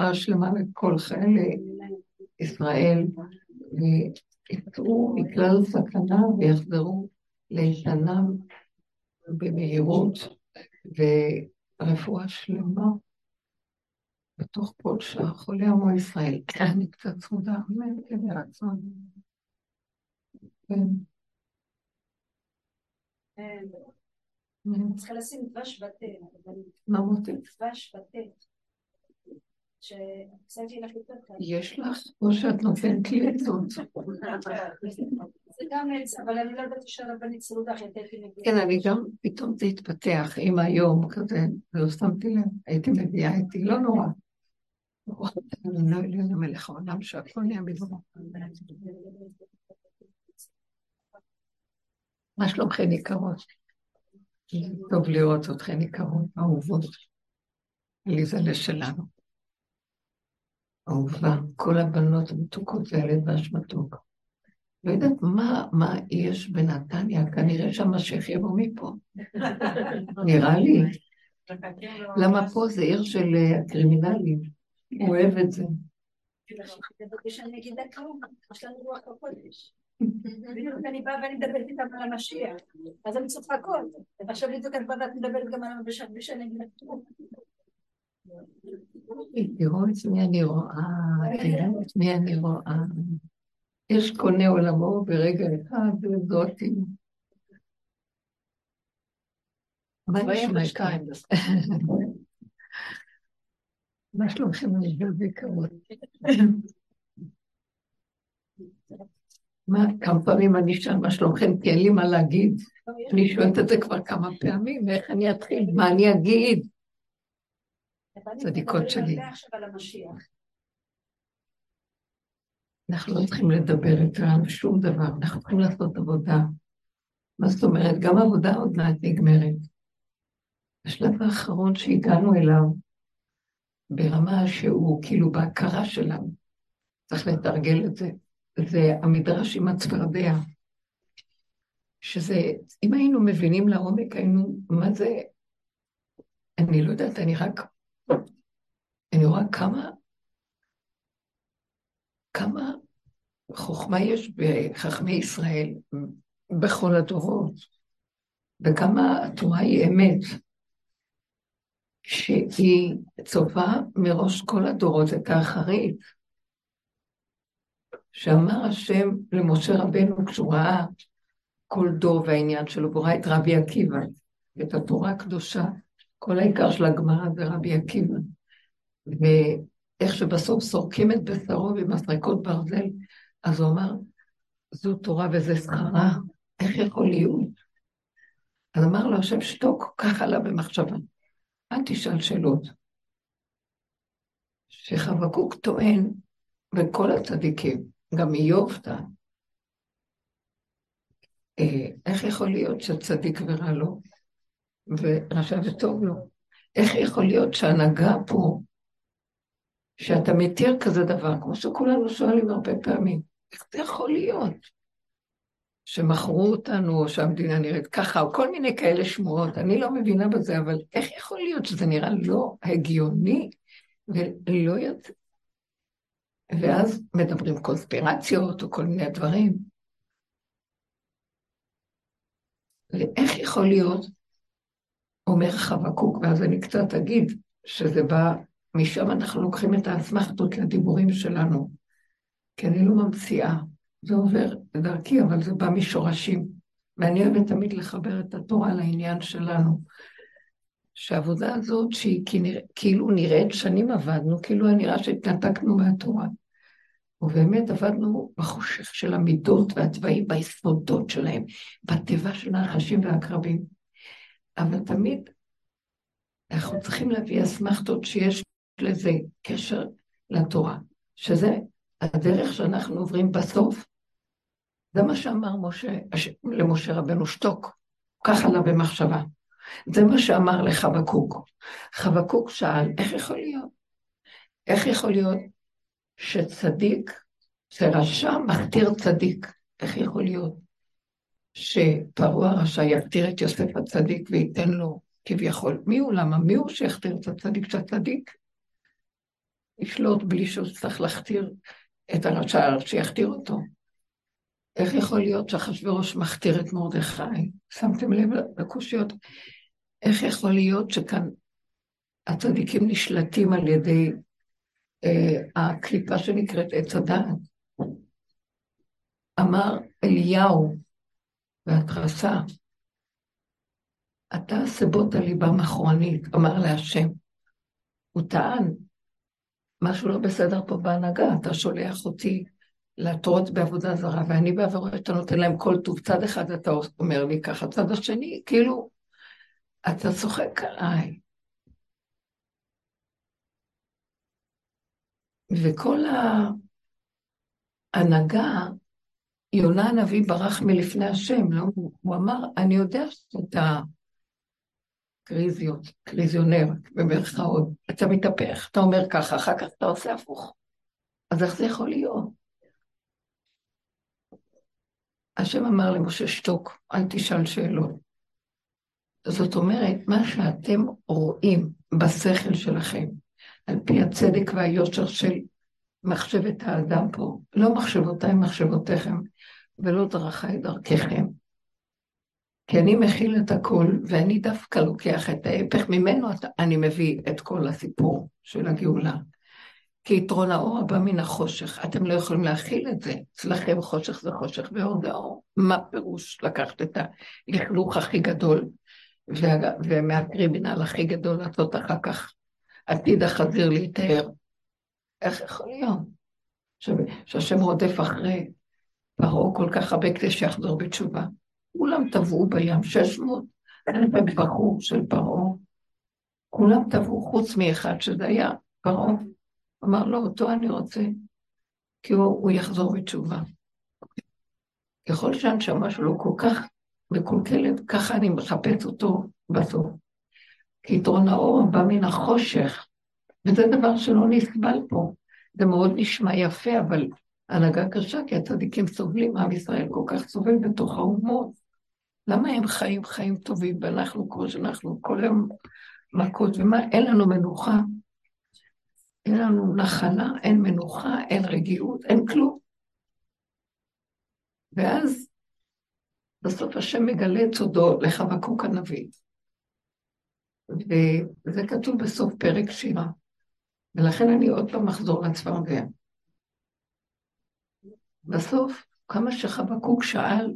רפואה שלמה לכל חיילי ישראל, ויצאו מכלל סכנה ויחזרו לאיתנם במהירות, ורפואה שלמה בתוך כל שעה, חולי עמו ישראל. אני קצת צמודה, אמן, כן, רצון. כן. אני צריכה לשים דבש בתה. מה מוטי? דבש בתה. יש לך, או שאת נותנת לי עצות. זה גם עץ, אבל אני לא יודעת שהרבנית סרודה לתת לי כן, אני גם, פתאום זה התפתח עם היום כזה, ולא שמתי לב, הייתי מביאה איתי, לא נורא. אני לא יודעת למלך העולם שהכל נהיה בדברו. מה שלומכן יקרות? טוב לראות אתכן יקרות, אהובות. עליזה לשלנו. אהובה, כל הבנות המתוקות והילד והשמתוק. לא יודעת מה, מה יש בנתניה, כנראה שהמשיח יבוא מפה. נראה לי. למה פה זה עיר של הקרימינלים, הוא אוהב את זה. יש לנו רוח הקודש. בדיוק אני באה ואני מדברת איתם על המשיח, אז אני צוחקות. ועכשיו בדיוק את באה ואת מדברת גם על המשיח בלי שאני אגיד כלום. תראו את מי אני רואה, תראו את מי אני רואה. יש קונה עולמו ברגע אחד, וזאתי. מה שלומכם ביקרות? מה, כמה פעמים אני אשאל מה שלומכם, כי אין לי מה להגיד. אני שואלת את זה כבר כמה פעמים, איך אני אתחיל, מה אני אגיד? צדיקות שלי. אנחנו לא צריכים לדבר איתנו שום דבר, אנחנו צריכים לעשות עבודה. מה זאת אומרת? גם עבודה עוד מעט נגמרת. השלב האחרון שהגענו אליו, ברמה שהוא כאילו בהכרה שלנו, צריך לתרגל את זה. זה המדרש עם הצפרדע, שזה, אם היינו מבינים לעומק, היינו, מה זה, אני לא יודעת, אני רק, אני רואה כמה, כמה חוכמה יש בחכמי ישראל בכל הדורות, וכמה התורה היא אמת, שהיא צופה מראש כל הדורות את האחרית. שאמר השם למשה רבנו כשהוא ראה כל דור והעניין שלו, והוא ראה את רבי עקיבא, את התורה הקדושה, כל העיקר של הגמרא זה רבי עקיבא. ואיך שבסוף סורקים את בשרו במסרקות ברזל, אז הוא אמר, זו תורה וזה שכרה, איך יכול להיות? אז אמר לו השם, שתוק, כך עלה במחשבה. אל תשאל שאלות. שחבקוק טוען, וכל הצדיקים, גם איוב טען. אה, איך יכול להיות שצדיק ורע לו, ורשע וטוב לו? איך יכול להיות שהנהגה פה, שאתה מתיר כזה דבר, כמו שכולנו שואלים הרבה פעמים, איך זה יכול להיות? שמכרו אותנו, או שהמדינה נראית ככה, או כל מיני כאלה שמועות, אני לא מבינה בזה, אבל איך יכול להיות שזה נראה לא הגיוני ולא יוצא, ואז מדברים קונספירציות או כל מיני דברים. איך יכול להיות, אומר חבקוק, ואז אני קצת אגיד שזה בא, משם אנחנו לוקחים את האסמכתות לדיבורים שלנו, כי אני לא ממציאה, זה עובר דרכי, אבל זה בא משורשים. ואני אוהבת תמיד לחבר את התורה לעניין שלנו. שהעבודה הזאת, שהיא כאילו נראית, שנים עבדנו, כאילו היה נראה שהתנתקנו מהתורה. ובאמת עבדנו בחושך של המידות והתוואים, ביסודות שלהם, בתיבה של הנחשים והעקרבים. אבל תמיד אנחנו צריכים להביא אסמכתות שיש לזה קשר לתורה, שזה הדרך שאנחנו עוברים בסוף. זה מה שאמר משה, למשה רבנו שתוק, ככה לה במחשבה. זה מה שאמר לחבקוק. חבקוק שאל, איך יכול להיות? איך יכול להיות שצדיק, שרשע מכתיר צדיק. איך יכול להיות שפרעה הרשע יכתיר את יוסף הצדיק וייתן לו כביכול? מי הוא? למה? מי הוא שיכתיר את הצדיק? שהצדיק ישלוט בלי שהוא צריך להכתיר את הרשע, שיכתיר אותו. איך יכול להיות שאחשוורוש מכתיר את מרדכי? שמתם לב לקושיות? איך יכול להיות שכאן הצדיקים נשלטים על ידי אה, הקליפה שנקראת עץ הדעת? אמר אליהו בהתרסה, אתה סבות הליבה מחרונית, אמר להשם. הוא טען, משהו לא בסדר פה בהנהגה, אתה שולח אותי להתרות בעבודה זרה, ואני בעבודה אתה נותן להם כל טוב. צד אחד אתה אומר לי ככה, צד השני, כאילו, אתה צוחק עליי. וכל ההנהגה, יונה הנביא ברח מלפני השם, לא? הוא אמר, אני יודע שאתה קריזיות, קריזיונר, במרכאות, אתה מתהפך, אתה אומר ככה, אחר כך אתה עושה הפוך. אז איך זה יכול להיות? השם אמר למשה, שתוק, אל תשאל שאלות. זאת אומרת, מה שאתם רואים בשכל שלכם, על פי הצדק והיושר של מחשבת האדם פה, לא מחשבותיי מחשבותיכם, ולא דרכיי דרככם. כי אני מכיל את הכל, ואני דווקא לוקח את ההפך ממנו, אני מביא את כל הסיפור של הגאולה. כי יתרון האור הבא מן החושך. אתם לא יכולים להכיל את זה. אצלכם חושך זה חושך ואור זה אור. מה פירוש לקחת את הלכלוך הכי גדול ומהקרימינל הכי גדול לעשות אחר כך עתיד החזיר להתאר? איך יכול להיות? שהשם רודף אחרי פרעה כל כך הרבה כדי שיחזור בתשובה. כולם טבעו בים, 600 אלף בחור של פרעה. כולם טבעו חוץ מאחד שזה היה פרעה. אמר לו, אותו אני רוצה, כי הוא, הוא יחזור בתשובה. ככל שהנשמה שלו כל כך מקולקלת, ככה אני מחפש אותו בסוף. כי יתרון האור בא מן החושך, וזה דבר שלא נסבל פה. זה מאוד נשמע יפה, אבל הנהגה קשה, כי הצדיקים סובלים, עם ישראל כל כך סובל בתוך האומות. למה הם חיים חיים טובים, ואנחנו כמו שאנחנו כל היום מכות, ומה, אין לנו מנוחה. אין לנו נחלה, אין מנוחה, אין רגיעות, אין כלום. ואז בסוף השם מגלה את סודו לחבקוק הנביא. וזה כתוב בסוף פרק שירה. ולכן אני עוד פעם אחזור לצפרדע. בסוף, כמה שחבקוק שאל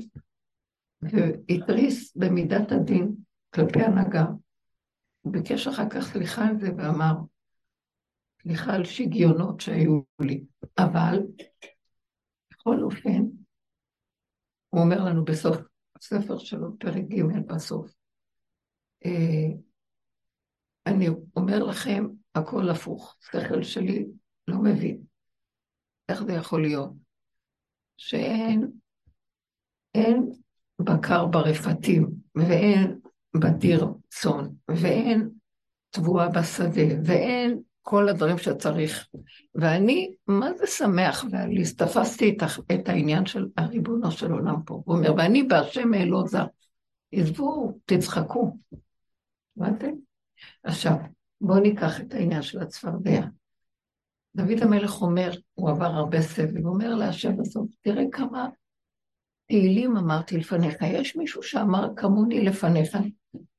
והתריס במידת הדין כלפי הנהגה, הוא ביקש אחר כך סליחה על זה ואמר, סליחה על שגיונות שהיו לי, אבל בכל אופן, הוא אומר לנו בסוף הספר שלו, פרק ג' בסוף, אה, אני אומר לכם, הכל הפוך, שכל שלי לא מבין. איך זה יכול להיות? שאין אין בקר ברפתים, ואין בדיר צאן, ואין תבואה בשדה, ואין כל הדברים שצריך. ואני, מה זה שמח ועליז, תפסתי את, את העניין של הריבונו של עולם פה. הוא אומר, ואני בהשם אלות זר. עזבו, תצחקו. הבנתם? עכשיו, בואו ניקח את העניין של הצפרדע. דוד המלך אומר, הוא עבר הרבה סבל, הוא אומר להשם בסוף, תראה כמה תהילים אמרתי לפניך. יש מישהו שאמר כמוני לפניך,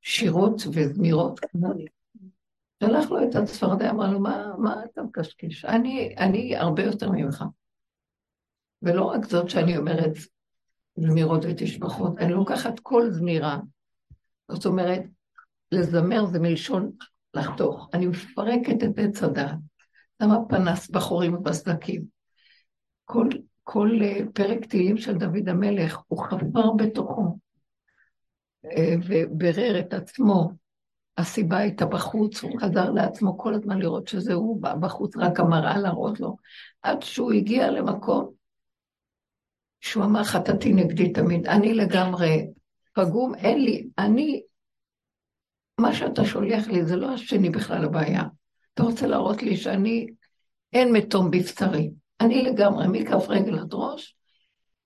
שירות וזמירות כמוני. שלח לו את הצפרדע, אמר לו, מה, מה אתה מקשקש? אני, אני הרבה יותר ממך. ולא רק זאת שאני אומרת זמירות ותשבחות, אני לוקחת כל זמירה. זאת אומרת, לזמר זה מלשון לחתוך. אני מפרקת את עץ הדעת. שמה פנס בחורים ובסדקים. כל, כל אה, פרק תהילים של דוד המלך, הוא חפר בתוכו אה, וברר את עצמו הסיבה הייתה בחוץ, הוא חזר לעצמו כל הזמן לראות שזה הוא, בחוץ רק המראה להראות לו, עד שהוא הגיע למקום שהוא אמר חטאתי נגדי תמיד, אני לגמרי פגום, אין לי, אני, מה שאתה שולח לי זה לא השני בכלל הבעיה. אתה רוצה להראות לי שאני, אין מתום בבשרי. אני לגמרי, מכף רגל עד ראש,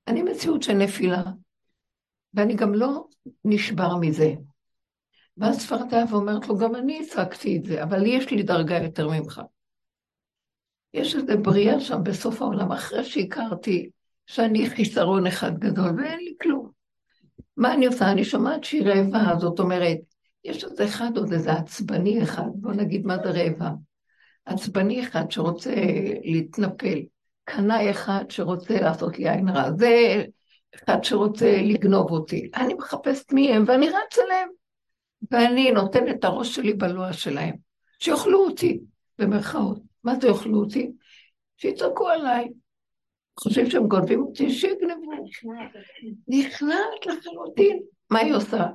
אני מציאות של נפילה, ואני גם לא נשבר מזה. ואז צפרדע ואומרת לו, גם אני הצגתי את זה, אבל יש לי דרגה יותר ממך. יש איזו בריאה שם בסוף העולם, אחרי שהכרתי שאני חיסרון אחד גדול ואין לי כלום. מה אני עושה? אני שומעת שהיא רעבה, זאת אומרת, יש איזה אחד, עוד איזה עצבני אחד, בוא נגיד מה זה רעבה. עצבני אחד שרוצה להתנפל, קנאי אחד שרוצה לעשות לי עין רע, זה אחד שרוצה לגנוב אותי. אני מחפשת מי הם ואני רץ אליהם. ואני נותנת את הראש שלי בלוע שלהם, שיאכלו אותי, במרכאות. מה זה יאכלו אותי? שיצעקו עליי. חושבים שהם גונבים אותי, שיגנבו. נכנעת לחלוטין. מה היא עושה?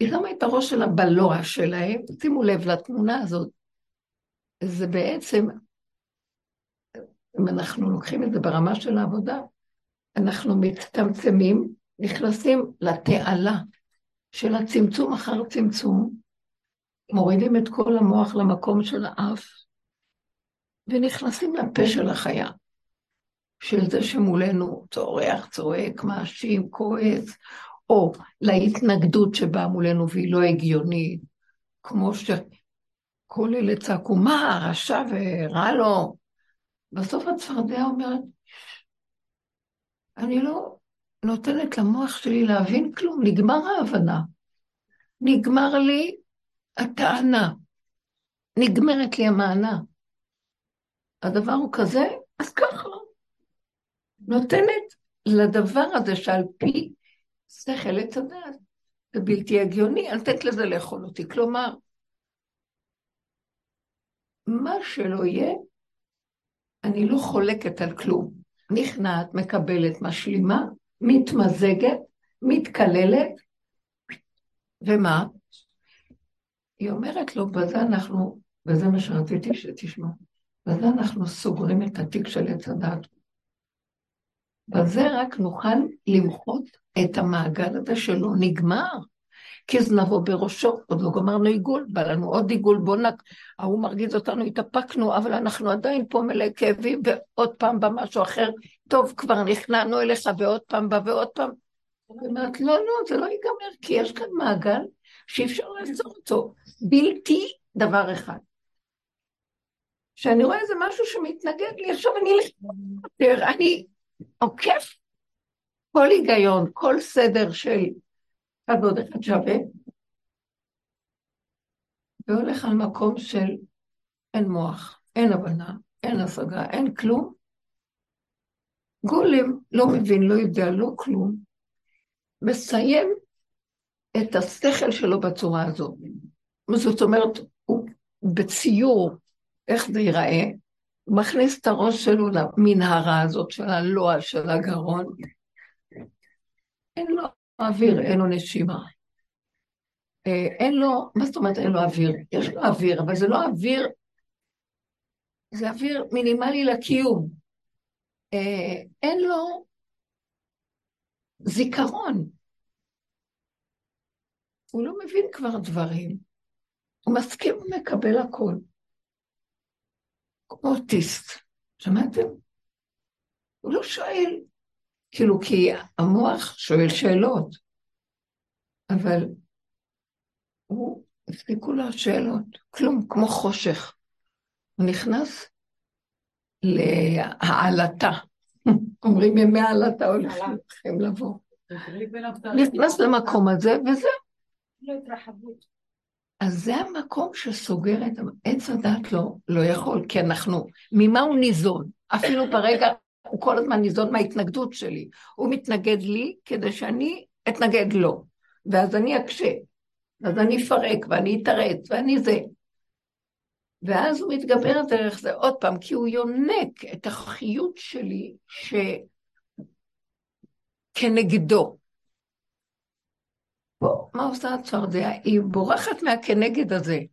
היא שמה את הראש שלה בלוע שלהם, שימו לב לתמונה הזאת. זה בעצם, אם אנחנו לוקחים את זה ברמה של העבודה, אנחנו מצטמצמים, נכנסים לתעלה של הצמצום אחר צמצום, מורידים את כל המוח למקום של האף, ונכנסים לפה של החיה, של זה שמולנו צורח, צועק, מאשים, כועס, או להתנגדות שבאה מולנו והיא לא הגיונית, כמו שכל אלה צעקו, מה, רשע ורע לו? בסוף הצפרדע אומרת, אני לא נותנת למוח שלי להבין כלום, נגמר ההבנה. נגמר לי הטענה. נגמרת לי המענה. הדבר הוא כזה, אז ככה. נותנת לדבר הזה שעל פי שכל עץ הדעת, זה בלתי הגיוני, אל תת לזה לאכול אותי. כלומר, מה שלא יהיה, אני לא חולקת על כלום. נכנעת, מקבלת, משלימה, מתמזגת, מתקללת, ומה? היא אומרת לו, בזה אנחנו, וזה מה שרציתי שתשמע, בזה אנחנו סוגרים את התיק של עץ הדת. בזה רק נוכל למחות את המעגל הזה שלא נגמר. כי זנבו בראשו, עוד לא גמרנו עיגול, בא לנו עוד עיגול, בוא נק... ההוא מרגיז אותנו, התאפקנו, אבל אנחנו עדיין פה מלא כאבים, ועוד פעם בא משהו אחר, טוב, כבר נכנענו אליך, ועוד פעם בא ועוד פעם. אומרת, לא, לא, זה לא ייגמר, כי יש כאן מעגל שאי אפשר לעצור אותו. בלתי דבר אחד. כשאני רואה איזה משהו שמתנגד לי, עכשיו אני יותר, אני עוקף כל היגיון, כל סדר של אחד ועוד אחד שווה, והולך על מקום של אין מוח, אין הבנה, אין השגה, אין כלום. גולם לא מבין, לא יודע, לא כלום, מסיים את השכל שלו בצורה הזאת. זאת אומרת, הוא בציור, איך זה ייראה, מכניס את הראש שלו למנהרה הזאת של הלוע של הגרון. אין לו אוויר, אין לו נשימה. אה, אין לו, מה זאת אומרת אין לו אוויר? יש לו אוויר, אבל זה לא אוויר, זה אוויר מינימלי לקיום. אה, אין לו זיכרון. הוא לא מבין כבר דברים. הוא מסכים ומקבל הכל. כמו אוטיסט, שמעתם? הוא לא שואל, כאילו, כי המוח שואל שאלות, אבל הוא, הפסיקו לו השאלות, כלום, כמו חושך. הוא נכנס להעלתה. אומרים ימי העלתה הולכים לבוא. נכנס למקום הזה, וזהו. אז זה המקום שסוגר את עץ הדת לא, לא יכול, כי אנחנו, ממה הוא ניזון? אפילו ברגע, הוא כל הזמן ניזון מההתנגדות שלי. הוא מתנגד לי כדי שאני אתנגד לו, ואז אני אקשה, אז אני אפרק ואני אתרץ ואני זה. ואז הוא מתגבר דרך זה עוד פעם, כי הוא יונק את החיות שלי שכנגדו. פה, מה עושה הצפרדע? היא בורחת מהכנגד הזה. היא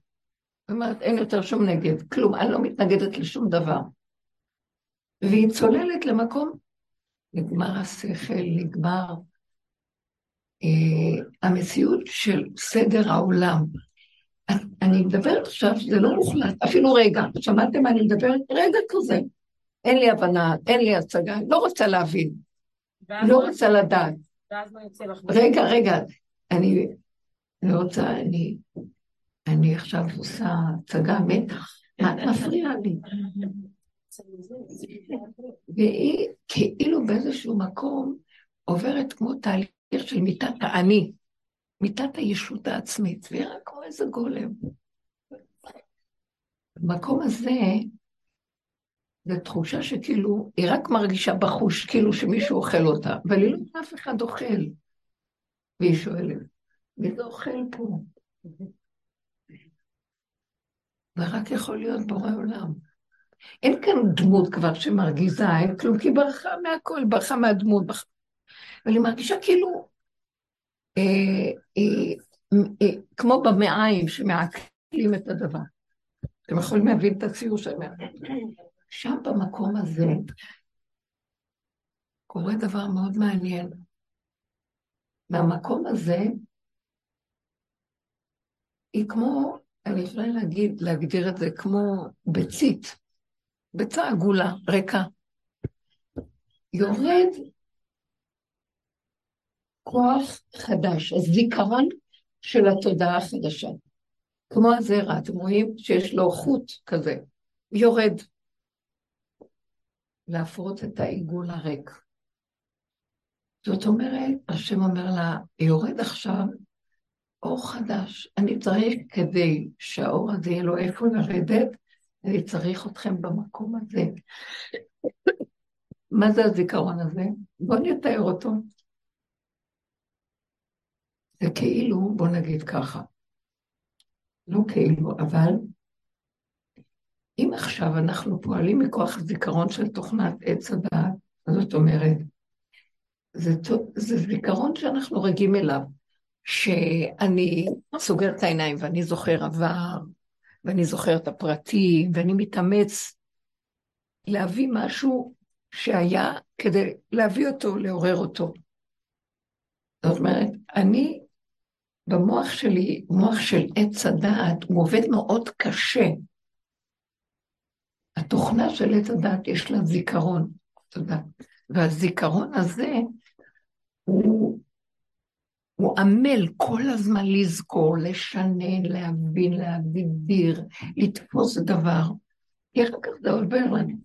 אומרת, אין יותר שום נגד, כלום, אני לא מתנגדת לשום דבר. והיא צוללת למקום, נגמר השכל, נגמר אה, המציאות של סדר העולם. אני מדברת עכשיו, זה לא מוחלט, אפילו רגע, שמעתם מה אני מדברת? רגע כזה. אין לי הבנה, אין לי הצגה, לא רוצה להבין, לא רוצה לדעת. רגע, רגע, אני, אני רוצה, אני, אני עכשיו עושה הצגה מתח, מה את מפריעה לי? והיא כאילו באיזשהו מקום עוברת כמו תהליך של מיטת האני, מיטת הישות העצמית, והיא רק כמו איזה גולם. במקום הזה, זו תחושה שכאילו, היא רק מרגישה בחוש, כאילו שמישהו אוכל אותה, אבל היא לא אף אחד אוכל. והיא שואלת, מי זה אוכל פה? ורק יכול להיות בורא עולם. אין כאן דמות כבר שמרגיזה, אין כלום, כי ברחה מהכל, ברחה מהדמות. ברחה. אבל היא מרגישה כאילו, אה, אה, אה, כמו במעיים שמעכלים את הדבר. אתם יכולים להבין את הציור של המעיים. שם במקום הזה קורה דבר מאוד מעניין. מהמקום הזה, היא כמו, אני יכולה להגיד, להגדיר את זה כמו ביצית, ביצה עגולה, ריקה. יורד כוח חדש, הזיכרון של התודעה החדשה. כמו הזרע, אתם רואים שיש לו חוט כזה, יורד. להפרות את העיגול הריק. זאת אומרת, השם אומר לה, יורד עכשיו אור חדש. אני צריך, כדי שהאור הזה יהיה לו איפה לרדת, אני צריך אתכם במקום הזה. מה זה הזיכרון הזה? בואו נתאר אותו. זה כאילו, בואו נגיד ככה, לא כאילו, אבל אם עכשיו אנחנו פועלים מכוח הזיכרון של תוכנת עץ הדעת, זאת אומרת, זה, זה זיכרון שאנחנו רגילים אליו, שאני סוגר את העיניים ואני זוכר עבר, ואני זוכר את הפרטים, ואני מתאמץ להביא משהו שהיה כדי להביא אותו, לעורר אותו. זאת אומרת, אני, במוח שלי, מוח של עץ הדעת, הוא עובד מאוד קשה. התוכנה של עץ הדעת יש לה זיכרון, תודה. והזיכרון הזה הוא, הוא עמל כל הזמן לזכור, לשנן, להבין, להגדיר, לתפוס דבר. כי אחר כך זה עובר לנו.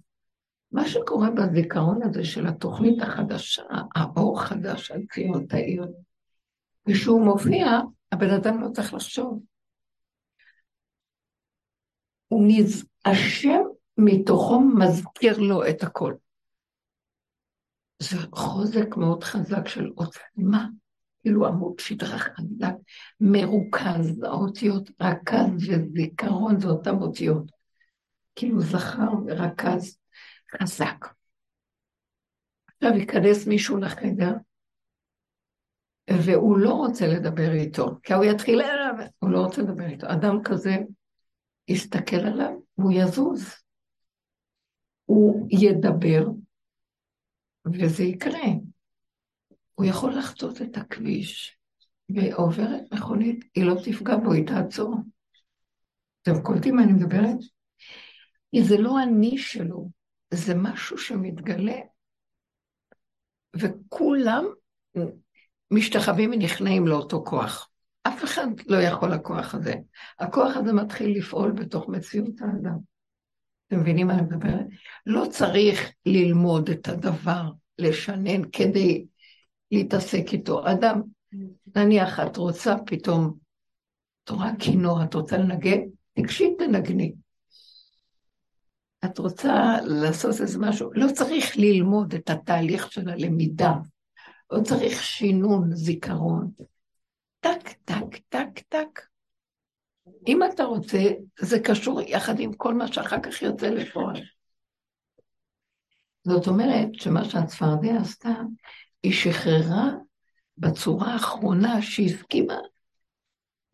מה שקורה בזיכרון הזה של התוכנית החדשה, האור חדש על ציון תאיר, כשהוא מופיע, הבן אדם לא צריך לחשוב. הוא נז... השם מתוכו מזכיר לו את הכל. זה חוזק מאוד חזק של עוצמה, כאילו עמוד שדרה חזק, מרוכז, האותיות רכז וזיכרון זה אותן אותיות. כאילו זכר ורכז חזק. עכשיו ייכנס מישהו לחדר, והוא לא רוצה לדבר איתו, כי הוא יתחיל אליו, הוא לא רוצה לדבר איתו. אדם כזה יסתכל עליו והוא יזוז. הוא ידבר, וזה יקרה. הוא יכול לחצות את הכביש, ועוברת מכונית, היא לא תפגע בו, היא תעצור. אתם קולטים מה אני מדברת? זה לא אני שלו, זה משהו שמתגלה, וכולם משתחווים ונכנעים לאותו כוח. אף אחד לא יכול לכוח הזה. הכוח הזה מתחיל לפעול בתוך מציאות האדם. אתם מבינים מה אני מדברת? לא צריך ללמוד את הדבר, לשנן כדי להתעסק איתו. אדם, נניח את רוצה פתאום, תורה כינור, את רוצה לנגן? תגשי תנגני. את רוצה לעשות איזה משהו, לא צריך ללמוד את התהליך של הלמידה, לא צריך שינון, זיכרון. טק, טק, טק, טק. אם אתה רוצה, זה קשור יחד עם כל מה שאחר כך יוצא לפועל. זאת אומרת שמה שהצפרדע עשתה, היא שחררה בצורה האחרונה שהסכימה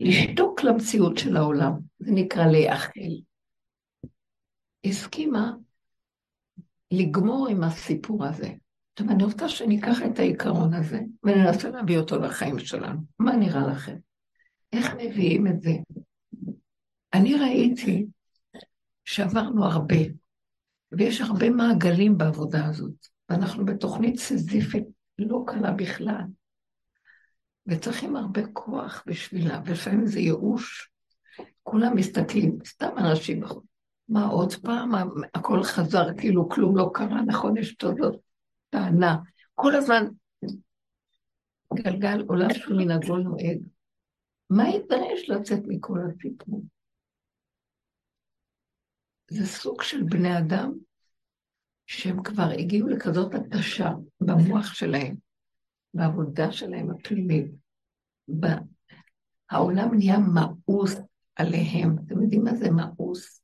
לשתוק למציאות של העולם, זה נקרא להיאכל. הסכימה לגמור עם הסיפור הזה. עכשיו, אני רוצה שניקח את העיקרון הזה וננסה להביא אותו לחיים שלנו. מה נראה לכם? איך מביאים את זה? אני ראיתי שעברנו הרבה, ויש הרבה מעגלים בעבודה הזאת, ואנחנו בתוכנית סיזיפית לא קלה בכלל, וצריכים הרבה כוח בשבילה, ולפעמים זה ייאוש. כולם מסתכלים, סתם אנשים בחוץ. מה עוד פעם? הכל חזר כאילו כלום לא קרה, נכון? יש תודות טענה. כל הזמן גלגל עולם של מנהגו נוהג. מה יידרש לצאת מכל הסיפור? זה סוג של בני אדם שהם כבר הגיעו לכזאת התשה במוח שלהם, בעבודה שלהם הפנימית. העולם נהיה מאוס עליהם. אתם יודעים מה זה מאוס?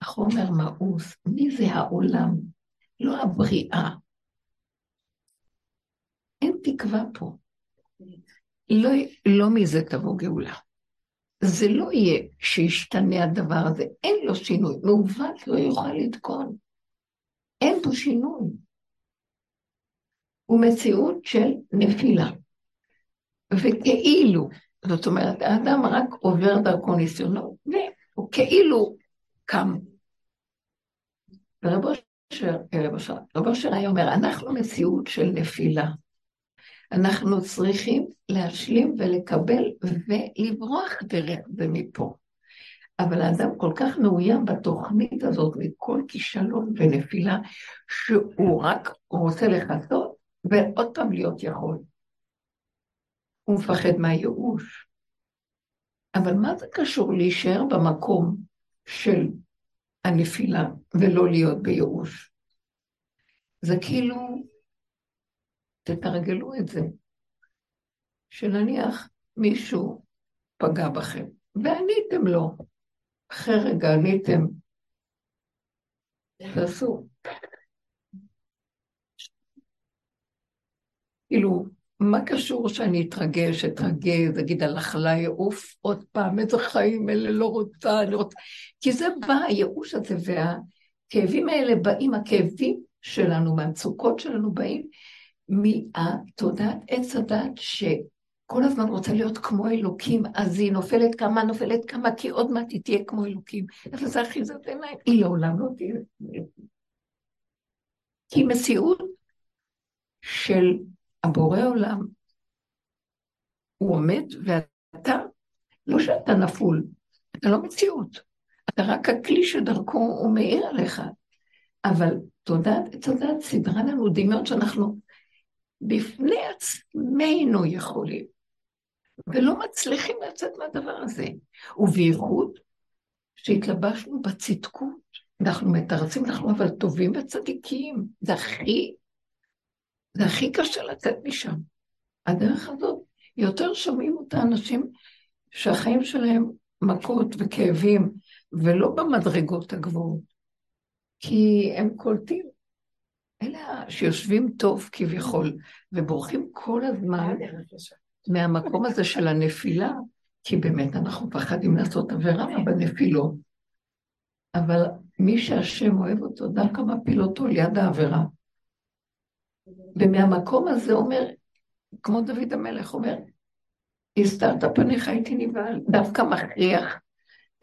החומר מאוס. מי זה העולם? לא הבריאה. אין תקווה פה. לא, לא מזה תבוא גאולה. זה לא יהיה שישתנה הדבר הזה, אין לו שינוי. מעוות לא יוכל לתקון. אין פה שינוי. הוא מציאות של נפילה. וכאילו, זאת אומרת, האדם רק עובר דרכו ניסיונות, והוא כאילו קם. ורב אושר היה אומר, אנחנו מציאות של נפילה. אנחנו צריכים להשלים ולקבל ולברוח דרך זה מפה. אבל האדם כל כך מאוים בתוכנית הזאת מכל כישלון ונפילה, שהוא רק רוצה לכסות ועוד פעם להיות יכול. הוא מפחד מהייאוש. אבל מה זה קשור להישאר במקום של הנפילה ולא להיות בייאוש? זה כאילו תתרגלו את זה. שנניח מישהו פגע בכם, ועניתם לו, אחרי רגע עניתם, תעשו. כאילו, מה קשור שאני אתרגש, אתרגז, אגיד הלך עליי, עוף עוד פעם, איזה חיים אלה, לא רוצה, אני רוצה... כי זה בא, הייאוש הזה והכאבים האלה באים, הכאבים שלנו, מהמצוקות שלנו באים מהתודעת עץ הדת שכל הזמן רוצה להיות כמו אלוקים, אז היא נופלת כמה, נופלת כמה, כי עוד מעט היא תהיה כמו אלוקים. אבל זה אחיזת עיניים, היא לעולם לא תהיה. כי מציאות של הבורא עולם, הוא עומד ואתה, לא שאתה נפול, אתה לא מציאות, אתה רק הכלי שדרכו הוא מאיר עליך. אבל תודעת עץ הדת סידרה לנו דמיון שאנחנו בפני עצמנו יכולים, ולא מצליחים לצאת מהדבר הזה. ובייחוד שהתלבשנו בצדקות, אנחנו מתרצים, אנחנו אבל טובים וצדיקים, זה הכי, זה הכי קשה לצאת משם. הדרך הזאת, יותר שומעים אותה אנשים שהחיים שלהם מכות וכאבים, ולא במדרגות הגבוהות, כי הם קולטים אלה שיושבים טוב כביכול, ובורחים כל הזמן מהמקום הזה של הנפילה, כי באמת אנחנו מפחדים לעשות עבירה בנפילות. אבל מי שהשם אוהב אותו, דווקא מפיל אותו ליד העבירה. ומהמקום הזה אומר, כמו דוד המלך אומר, הסתרת פניך הייתי נבהל, דווקא מכריח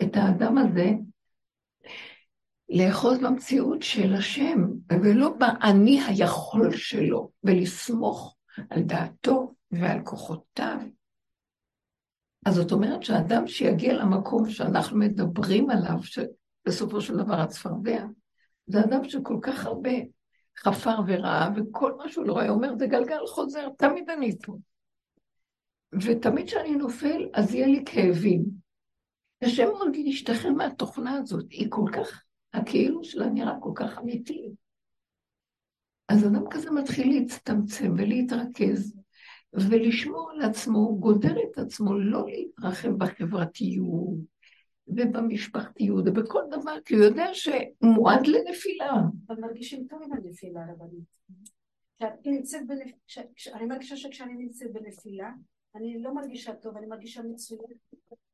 את האדם הזה לאחוז במציאות של השם, ולא באני היכול שלו, ולסמוך על דעתו ועל כוחותיו. אז זאת אומרת שאדם שיגיע למקום שאנחנו מדברים עליו, שבסופו של דבר הצפרדע, זה אדם שכל כך הרבה חפר וראה, וכל מה שהוא לא רואה, אומר, זה גלגל חוזר, תמיד אני פה. ותמיד כשאני נופל, אז יהיה לי כאבים. קשה מאוד להשתחרר מהתוכנה הזאת, היא כל כך הכאילו שלה נראה כל כך אמיתי. אז אדם כזה מתחיל להצטמצם ולהתרכז ולשמור על עצמו, גודר את עצמו, לא להתרחב בחברתיות ובמשפחתיות ובכל דבר, כי הוא יודע שהוא מועד לנפילה. אבל מרגישים טוב עם הנפילה הרבנית. אני מרגישה שכשאני נמצאת בנפילה, אני לא מרגישה טוב, אני מרגישה מצוין,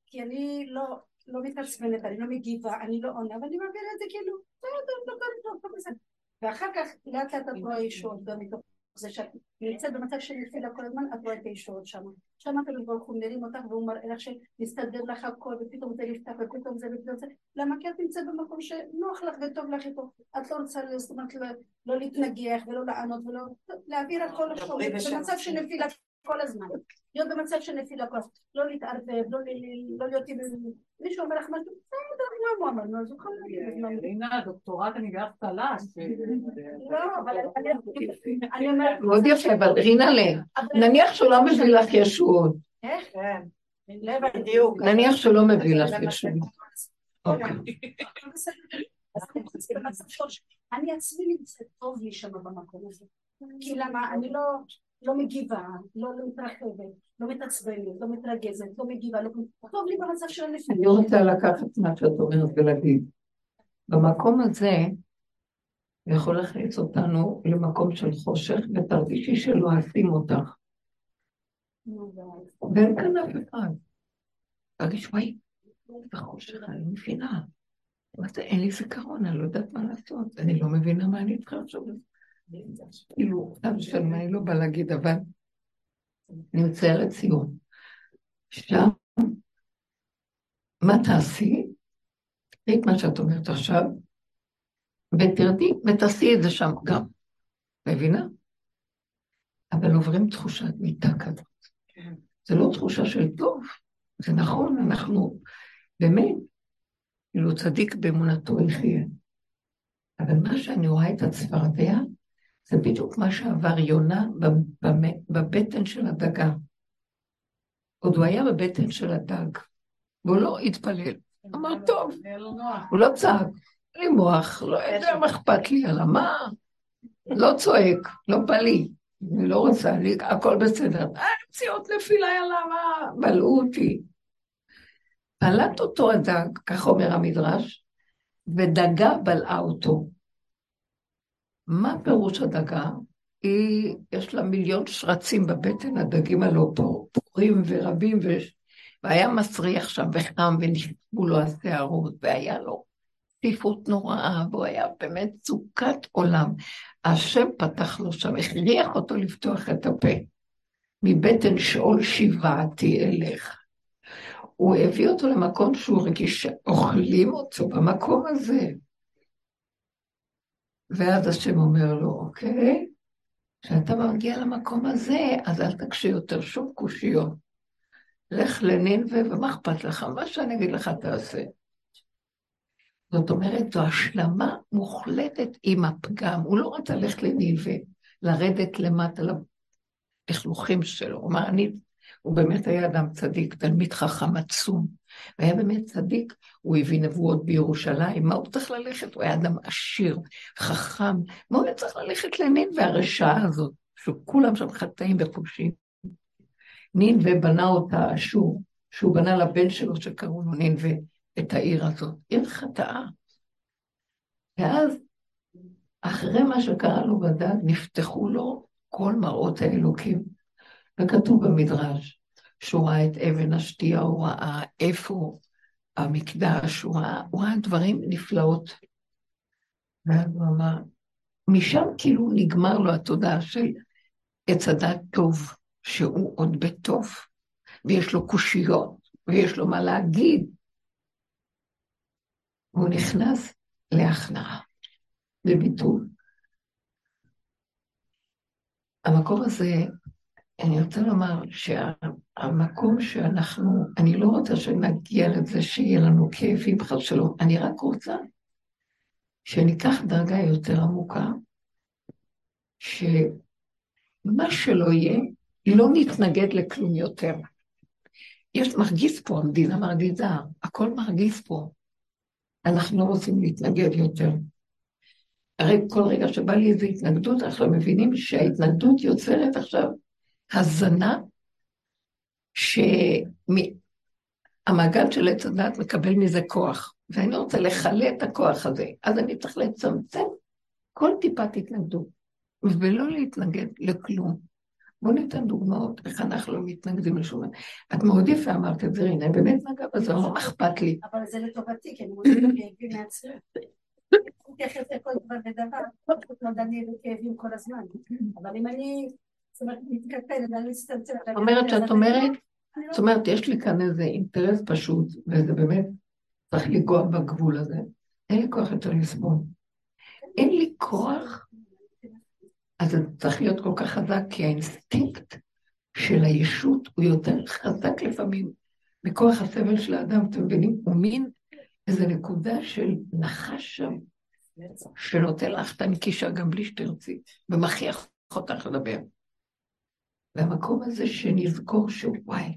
כי אני לא, לא מתעצבנת, אני לא מגיבה, אני לא עונה, ואני מעבירה את זה כאילו, ואחר כך לאט לאט את רואה ישועות גם מתוך זה שאת נמצאת במצב של נפילה כל הזמן, את רואה את הישועות שם. שם הקדוש ברוך הוא מרים אותך והוא מראה לך שמסתדר לך הכל ופתאום זה נפתח ופתאום זה ופתאום זה. למה? כי את נמצאת במקום שנוח לך וטוב לך איתו. את לא רוצה, זאת אומרת, לא להתנגח ולא לענות ולא... להעביר הכל במצב של נפילה כל הזמן. להיות במצב של נפילה כוח, לא להתערבב, לא, לא להיות עם מישהו אומר לך משהו, בסדר, לא הוא אמר, נו, אז הוא יכול להגיד. רינה, דוקטורט אני בערך קלאס. לא, אבל אני אומרת... מאוד יפה, אבל רינה לב, נניח שהוא לא מביא לך ישועות. איך? כן. בדיוק. נניח שהוא לא מביא לך ישועות. אוקיי. אני עצמי נמצאת טוב לי שם במקום הזה. כי למה? אני לא... לא מגיבה, לא, לא מתרחבת, לא מתעצבנת, לא מתרגזת, לא מגיבה, לא... טוב לי במצב של הנפילה. אני רוצה לקחת מה שאת אומרת ולהגיד. במקום הזה יכול להכניס אותנו למקום של חושך, ותרגישי שלא אשים אותך. ואין כאן אף אחד. תרגיש, וואי, זה חושך, אני מבינה. אין לי זיכרון, אני לא יודעת מה לעשות, אני לא מבינה מה אני צריכה לחשוב על זה. כאילו, אב של מה אני לא באה להגיד, אבל אני מציירת ציון. שם, מה תעשי? תראי את מה שאת אומרת עכשיו, ותרדי ותעשי את זה שם גם. מבינה? אבל עוברים תחושת מיטה כזאת. כן. זה לא תחושה של טוב, זה נכון, אנחנו באמת, כאילו צדיק באמונתו יחיה. אבל מה שאני רואה את הצפרדע, זה בדיוק מה שעבר יונה בבטן של הדגה. עוד הוא היה בבטן של הדג, והוא לא התפלל. אמר, טוב, הוא לא צעק, לי מוח, לא יודע מה אכפת לי, על מה? לא צועק, לא בא לי, אני לא רוצה, לי, הכל בסדר. אה, מציאות נפילה, יאללה, מה? בלעו אותי. פלט אותו הדג, כך אומר המדרש, ודגה בלעה אותו. מה פירוש הדגה? היא, יש לה מיליון שרצים בבטן, הדגים הלא פורים ורבים, ו... והיה מסריח שם וחם ונכתבו לו השערות, והיה לו צפיפות נוראה, והוא היה באמת צוקת עולם. השם פתח לו שם, הכריח אותו לפתוח את הפה. מבטן שאול שיבעתי אליך. הוא הביא אותו למקום שהוא רגיש שאוכלים אותו במקום הזה. ואז השם אומר לו, אוקיי, כשאתה מגיע למקום הזה, אז אל תקשי יותר שום קושיות. לך לנינווה, ומה אכפת לך? מה שאני אגיד לך תעשה. זאת אומרת, זו השלמה מוחלטת עם הפגם. הוא לא רצה ללכת לנינווה, לרדת למטה לכלוכים שלו. הוא אמר, אני הוא באמת היה אדם צדיק, תלמיד חכם עצום, והיה באמת צדיק, הוא הביא נבואות בירושלים, מה הוא צריך ללכת? הוא היה אדם עשיר, חכם, מה הוא צריך ללכת לנין והרשעה הזאת, שכולם שם חטאים ופושעים. נין ובנה אותה אשור, שהוא בנה לבן שלו שקראו לו נין ואת העיר הזאת, עיר חטאה. ואז, אחרי מה שקרה לו בדד, נפתחו לו כל מראות האלוקים. וכתוב במדרש שהוא ראה את אבן השתייה, הוא ראה איפה המקדש, הוא ראה, הוא ראה דברים נפלאות. ואז הוא אמר, משם כאילו נגמר לו התודעה של עץ הדת טוב, שהוא עוד בטוב, ויש לו קושיות, ויש לו מה להגיד. והוא נכנס להכנעה, לביטול. המקום הזה אני רוצה לומר שהמקום שאנחנו, אני לא רוצה שנגיע לזה שיהיה לנו כאבים בכלל שלא, אני רק רוצה שניקח דרגה יותר עמוקה, שמה שלא יהיה, לא נתנגד לכלום יותר. יש מרגיז פה, המדינה מרגיזה, הכל מרגיז פה. אנחנו לא רוצים להתנגד יותר. הרי כל רגע שבא לי איזו התנגדות, אנחנו מבינים שההתנגדות יוצרת עכשיו הזנה שהמעגל של עץ הדת מקבל מזה כוח, ואני רוצה לכלה את הכוח הזה, אז אני צריך לצמצם כל טיפת התנגדות, ולא להתנגד לכלום. בואו ניתן דוגמאות איך אנחנו לא מתנגדים לשום דבר. את מאוד יפה אמרת את זה, רינה, באמת נגע בזה, לא אכפת לי. אבל זה לטובתי, כי אני מוצאת כאבים מעצמי. מתייחס לכל דבר ודבר, פשוט לא דני בכאבים כל הזמן. אבל אם אני זאת אומרת, מתקפלת, אני מצטמצמת. זאת אומרת שאת אומרת, זאת אומרת, יש לי כאן איזה אינטרס פשוט, וזה באמת צריך לנגוע בגבול הזה. אין לי כוח יותר לסבול. אין לי כוח, אז זה צריך להיות כל כך חזק, כי האינסטינקט של הישות הוא יותר חזק לפעמים מכוח הסבל של האדם, אתם מבינים? הוא מין איזו נקודה של נחש שם, שנותן לך את הנקישה גם בלי שתרצי, ומכריח אותך לדבר. והמקום הזה שנזכור שוואי,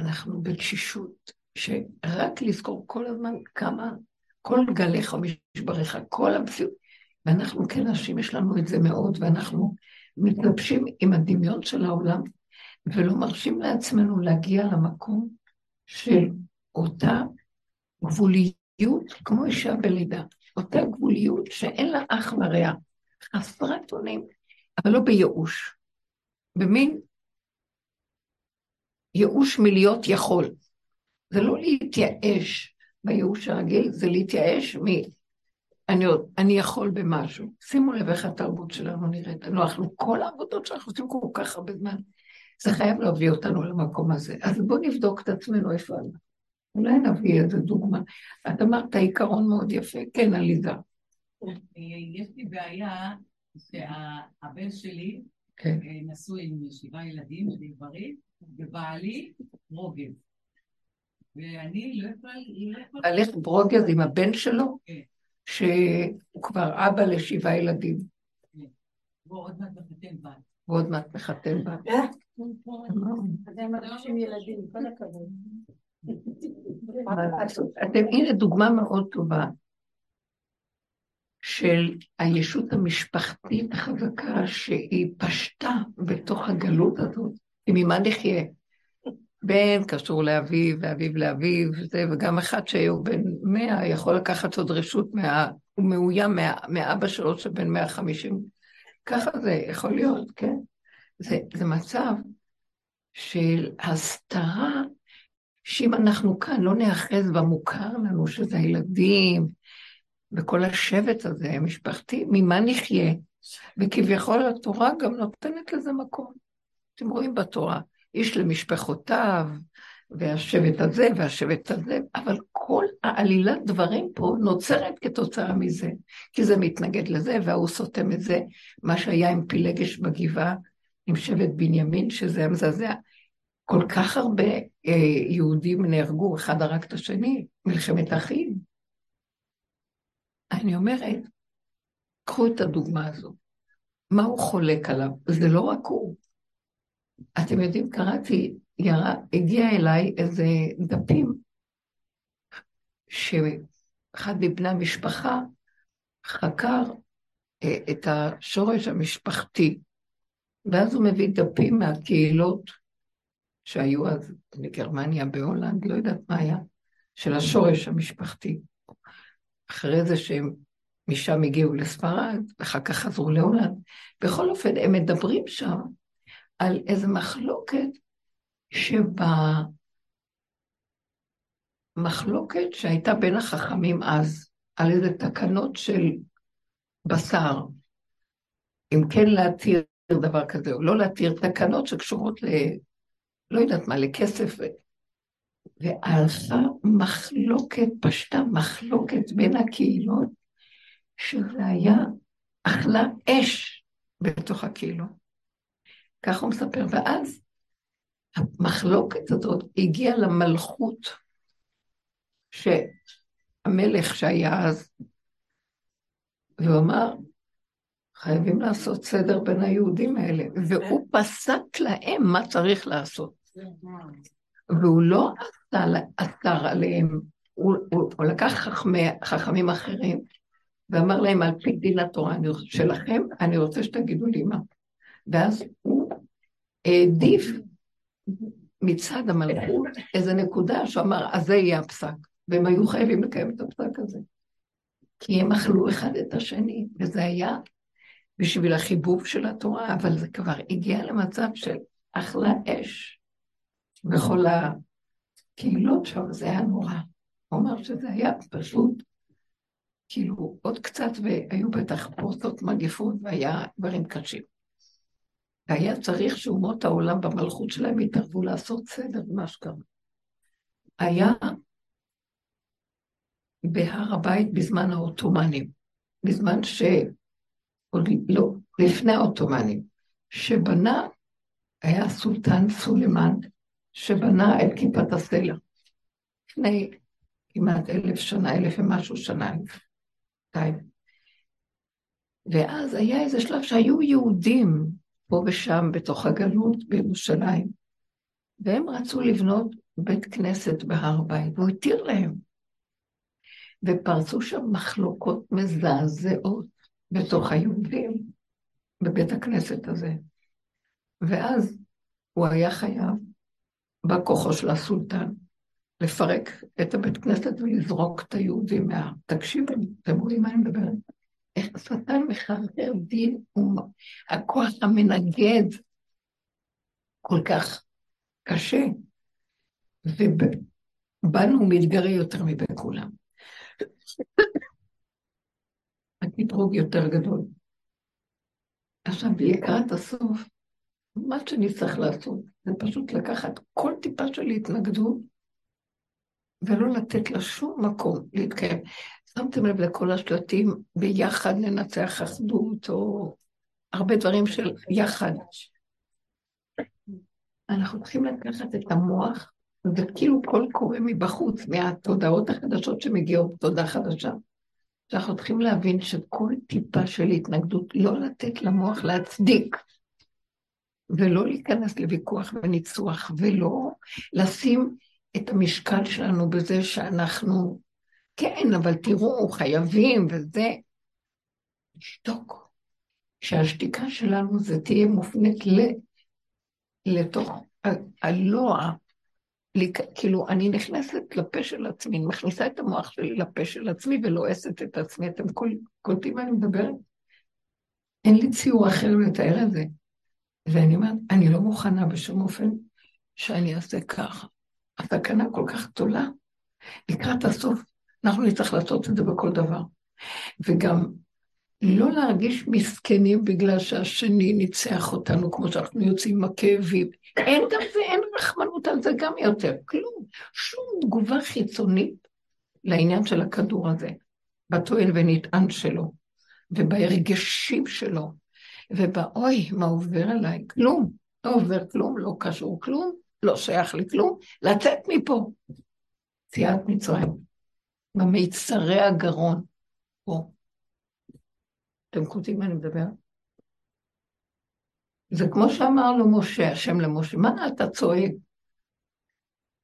אנחנו בתשישות, שרק לזכור כל הזמן כמה, כל גליך משבריך, כל המציאות, ואנחנו כן נשים, יש לנו את זה מאוד, ואנחנו מתלבשים עם הדמיון של העולם, ולא מרשים לעצמנו להגיע למקום של אותה גבוליות, כמו אישה בלידה, אותה גבוליות שאין לה אח ורע, חסרת אונים, אבל לא בייאוש, במין ייאוש מלהיות יכול. זה לא להתייאש בייאוש הרגיל, זה להתייאש מ... אני, אני יכול במשהו. שימו לב איך התרבות שלנו נראית. אנחנו, כל העבודות שאנחנו עושים כל כך הרבה זמן, זה חייב להביא אותנו למקום הזה. אז בואו נבדוק את עצמנו איפה אנחנו. אולי נביא איזה דוגמה. את אמרת עיקרון מאוד יפה. כן, עליזה. יש לי בעיה שהבן שלי כן. אה, נשוי עם שבעה ילדים, שלי גברים, ובעלי רוגז. ואני לא יכולה... לא הלך ברוגז עם הבן שלו, כן. שהוא כבר אבא לשבעה ילדים, והוא עוד מעט מחתן בת. ועוד מעט מחתן הם מרגישים ילדים, כל הכבוד. אתם, הנה דוגמה מאוד טובה של הישות המשפחתית החזקה שהיא פשטה בתוך הגלות הזאת, וממה נחיה? בן קשור לאביו, ואביו לאביו, זה, וגם אחד שהוא בן מאה יכול לקחת עוד רשות, מה, הוא מאוים מה, מאבא שלו שבן מאה חמישים. ככה זה יכול להיות, כן? זה, זה מצב של הסתרה, שאם אנחנו כאן לא נאחז במוכר לנו, שזה הילדים, וכל השבט הזה, המשפחתי, ממה נחיה? וכביכול התורה גם נותנת לזה מקום. אתם רואים בתורה, איש למשפחותיו, והשבט הזה והשבט הזה, אבל כל העלילת דברים פה נוצרת כתוצאה מזה, כי זה מתנגד לזה, וההוא סותם את זה, מה שהיה עם פילגש בגבעה, עם שבט בנימין, שזה היה מזעזע. כל כך הרבה אה, יהודים נהרגו, אחד הרג את השני, מלחמת אחים. אני אומרת, קחו את הדוגמה הזו. מה הוא חולק עליו? זה לא רק הוא. אתם יודעים, קראתי, ירה, הגיע אליי איזה דפים, שאחד מבני המשפחה חקר אה, את השורש המשפחתי, ואז הוא מביא דפים מהקהילות שהיו אז בגרמניה, בהולנד, לא יודעת מה היה, של השורש המשפחתי. אחרי זה שהם משם הגיעו לספרד, ואחר כך חזרו להולנד. בכל אופן, הם מדברים שם על איזו מחלוקת שבמחלוקת שהייתה בין החכמים אז, על איזה תקנות של בשר, אם כן להתיר דבר כזה או לא להתיר, תקנות שקשורות ל... לא יודעת מה, לכסף. והלכה מחלוקת, פשטה מחלוקת בין הקהילות, שזה היה אכלה אש בתוך הקהילות. ככה הוא מספר. ואז המחלוקת הזאת הגיעה למלכות, שהמלך שהיה אז, והוא אמר, חייבים לעשות סדר בין היהודים האלה, והוא פסק להם מה צריך לעשות. והוא לא אסר עליהם, הוא, הוא, הוא לקח חכמי, חכמים אחרים ואמר להם על פי דין התורה אני, שלכם, אני רוצה שתגידו לי מה. ואז הוא העדיף מצד המלכות איזו נקודה שהוא אמר, אז זה יהיה הפסק. והם היו חייבים לקיים את הפסק הזה. כי הם אכלו אחד את השני, וזה היה בשביל החיבוב של התורה, אבל זה כבר הגיע למצב של אכלה אש בכל הקהילות שם, זה היה נורא. הוא אמר שזה היה פשוט, כאילו, עוד קצת והיו בטח פורצות מגפות והיה דברים קשים. והיה צריך שאומות העולם במלכות שלהם יתערבו לעשות סדר במה שקרה. היה בהר הבית בזמן העות'מאנים, בזמן ש... עוד לא, לפני העות'מאנים, שבנה, היה סולטן סולימן, שבנה את כיפת הסלע. לפני כמעט אלף שנה, אלף ומשהו שנה, אלפיים. ואז היה איזה שלב שהיו יהודים פה ושם בתוך הגלות בירושלים, והם רצו לבנות בית כנסת בהר בית, והוא התיר להם. ופרצו שם מחלוקות מזעזעות בתוך היהודים, בבית הכנסת הזה. ואז הוא היה חייב, בכוחו של הסולטן, לפרק את הבית כנסת ולזרוק את היהודים מה... תקשיבו, אתם רואים מה אני מדברת? איך השטן מחרחר דין, הכוח המנגד כל כך קשה, ובנו הוא מתגרה יותר מבכולם. הקטרוג יותר גדול. עכשיו, לקראת הסוף, מה שאני צריך לעשות זה פשוט לקחת כל טיפה של התנגדות ולא לתת לה שום מקום להתקיים. שמתם לב לכל השלטים, ביחד ננצח אחדות, או הרבה דברים של יחד. אנחנו צריכים לקחת את המוח, וכאילו קול קורא מבחוץ, מהתודעות החדשות שמגיעות, תודה חדשה. שאנחנו צריכים להבין שכל טיפה של התנגדות, לא לתת למוח להצדיק, ולא להיכנס לוויכוח וניצוח, ולא לשים את המשקל שלנו בזה שאנחנו, כן, אבל תראו, חייבים וזה. לשתוק. שהשתיקה שלנו זה תהיה מופנית ל... לתוך הלא, כאילו, אני נכנסת לפה של עצמי, אני מכניסה את המוח שלי לפה של עצמי ולועסת את עצמי. אתם קולטים מה אני מדברת? אין לי ציור אחר לתאר את זה. ואני אומרת, אני לא מוכנה בשום אופן שאני אעשה ככה. הסכנה כל כך גדולה. לקראת הסוף, אנחנו נצטרך לעשות את זה בכל דבר. וגם לא להרגיש מסכנים בגלל שהשני ניצח אותנו, כמו שאנחנו יוצאים עם הכאבים. אין גם זה, אין רחמנות על זה גם יותר, כלום. שום תגובה חיצונית לעניין של הכדור הזה, בטוען ונטען שלו, ובהרגשים שלו, ובאוי, מה עובר עליי? כלום. לא עובר כלום, לא קשור כלום, לא שייך לכלום. לצאת מפה. יציאת מצרים. במיצרי הגרון. פה. אתם קולטים מה אני מדבר? זה כמו שאמר לו משה, השם למשה, מה אתה צועק?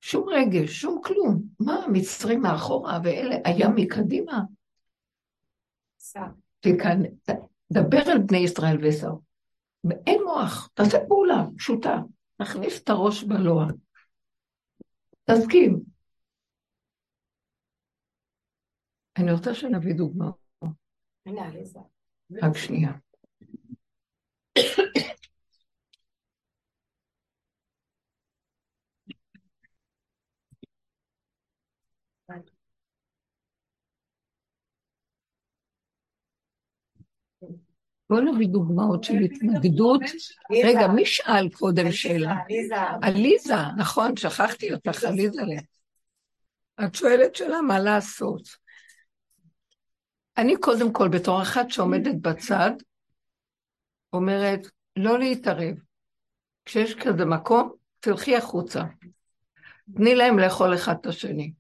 שום רגש, שום כלום. מה, המצרים מאחורה ואלה, היה מקדימה? תכן, דבר אל בני ישראל ועשו. ואין מוח, תעשה פעולה פשוטה, תכניס את הראש בלוע. תסכים. אני רוצה שנביא דוגמה. רק שנייה. בואו נביא דוגמאות של התנגדות. רגע, מי שאל קודם שאלה? עליזה. עליזה, נכון, שכחתי אותך, עליזה. את שואלת שאלה מה לעשות. אני קודם כל, בתור אחת שעומדת בצד, אומרת, לא להתערב. כשיש כזה מקום, תלכי החוצה. תני להם לאכול אחד את השני.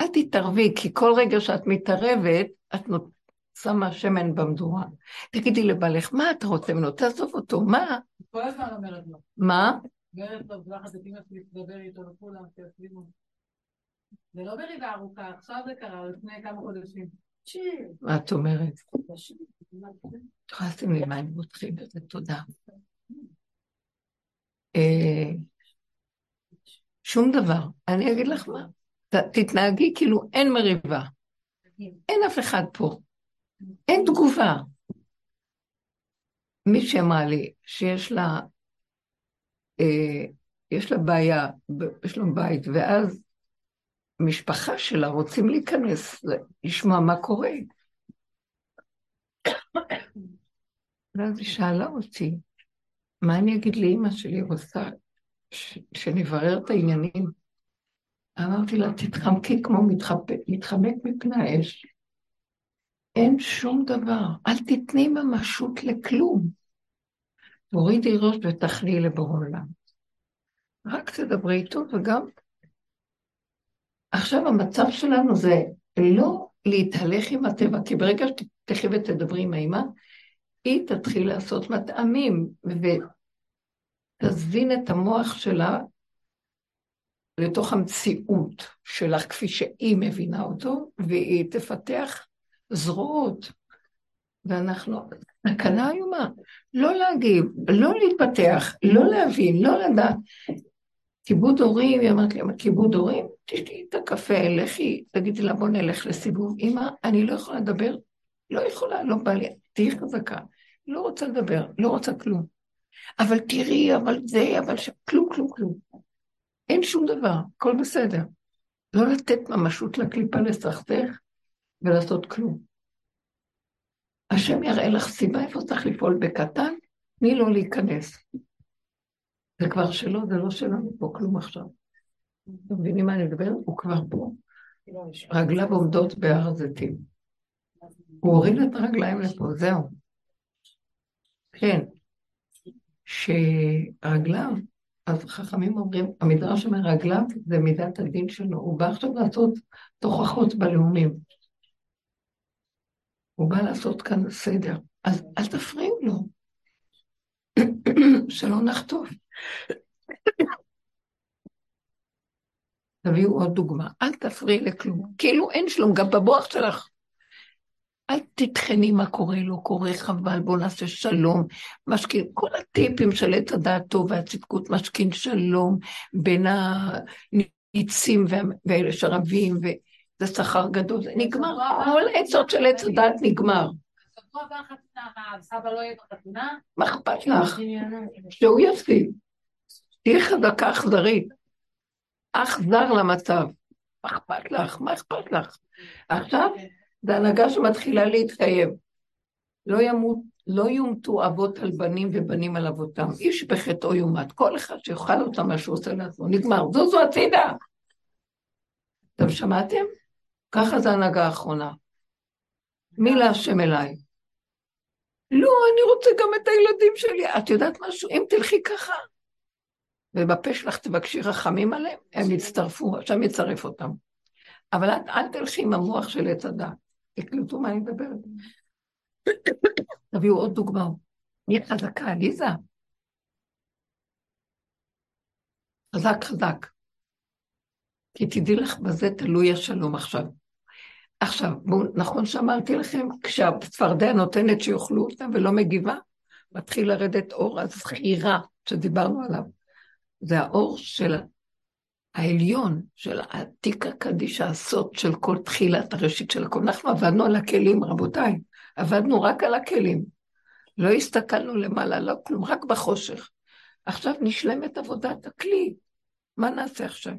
אל תתערבי, כי כל רגע שאת מתערבת, את נות... שמה שמן במדורה. תגידי לבעלך, מה אתה רוצה ממנו? תעזוב אותו, מה? כל הזמן אומרת לו. מה? אומרת לו, שלחת את אמא שלי לדבר איתו לכולם, שיסלימו. זה לא בריבה ארוכה, עכשיו זה קרה, לפני כמה חודשים. מה את אומרת? יכולה לי מים רותחים בזה, תודה. אה, שום דבר. אני אגיד לך מה, תתנהגי כאילו אין מריבה. אין אף אחד פה. אין תגובה. מי שאמרה לי שיש לה, אה, יש לה בעיה, לה בית, ואז המשפחה שלה רוצים להיכנס, לשמוע מה קורה. ואז היא שאלה אותי, מה אני אגיד לאימא שלי רוצה שנברר את העניינים? אמרתי לה, תתחמקי כמו מתחמק מפני האש. אין שום דבר, אל תתני ממשות לכלום. תורידי ראש ותחלי לבורא עולם. רק תדברי איתו וגם... עכשיו המצב שלנו זה לא להתהלך עם הטבע, כי ברגע שתלכי ותדברי עם האמא, היא תתחיל לעשות מטעמים ותזין את המוח שלה לתוך המציאות שלך כפי שהיא מבינה אותו, והיא תפתח זרועות. ואנחנו, הקלה איומה, לא להגיב, לא להתפתח, לא להבין, לא לדעת. כיבוד הורים, היא אמרת לי, כיבוד הורים, תשתי את הקפה, לכי, תגידי לה, בוא נלך לסיבוב. אמא, אני לא יכולה לדבר, לא יכולה, לא בא לי, תהיי חזקה. לא רוצה לדבר, לא רוצה כלום. אבל תראי, אבל זה, אבל ש... כלום, כלום, כלום. אין שום דבר, הכל בסדר. לא לתת ממשות לקליפה לסכסך ולעשות כלום. השם יראה לך סיבה איפה צריך לפעול בקטן, תני לו להיכנס. זה כבר שלו, זה לא שלנו פה כלום עכשיו. אתם מבינים מה אני מדבר? הוא כבר פה. רגליו עומדות בהר הזיתים. הוא הוריד את הרגליים לפה, זהו. כן. שרגליו, אז חכמים אומרים, המדרש אומר רגליו זה מידת הדין שלו, הוא בא עכשיו לעשות תוכחות בלאומים. הוא בא לעשות כאן סדר, אז אל תפריעו לו, שלא נחטוף. תביאו עוד דוגמה, אל תפריעי לכלום, כאילו אין שלום, גם במוח שלך. אל תטחני מה קורה, לא קורה, חבל, בוא נעשה שלום. משכין, כל הטיפים של עת הדעת טוב והצדקות, משכין שלום בין הניצים ואלה שרבים, וזה שכר גדול, זה נגמר, כל עצות של עת הדעת נגמר. מה אכפת לך? שהוא יפסיד. תהיי חזקה אכזרית. אכזר למצב. מה אכפת לך? מה אכפת לך? עכשיו זה הנהגה שמתחילה להתקיים. לא ימות, לא יומתו אבות על בנים ובנים על אבותם. איש בחטאו יומת. כל אחד שיאכל אותם מה שהוא עושה לעצמו. נגמר. זוזו הצידה. אתם שמעתם? ככה זה הנהגה האחרונה. מי להשם אליי? לא, אני רוצה גם את הילדים שלי. את יודעת משהו? אם תלכי ככה, ובפה שלך תבקשי רחמים עליהם, הם יצטרפו, השם יצרף אותם. אבל אל, אל תלכי עם המוח של עץ הדת. תקלטו מה אני מדברת. תביאו עוד דוגמאות. נהיה חזקה, עליזה. חזק חזק. כי תדעי לך, בזה תלוי השלום עכשיו. עכשיו, בואו, נכון שאמרתי לכם, כשהצפרדע נותנת שיאכלו אותה ולא מגיבה, מתחיל לרדת אור הזכירה שדיברנו עליו. זה האור של העליון של העתיק הקדיש, הסוד של כל תחילת הראשית של הכל. אנחנו עבדנו על הכלים, רבותיי, עבדנו רק על הכלים. לא הסתכלנו למעלה, לא כלום, רק בחושך. עכשיו נשלמת עבודת הכלי. מה נעשה עכשיו?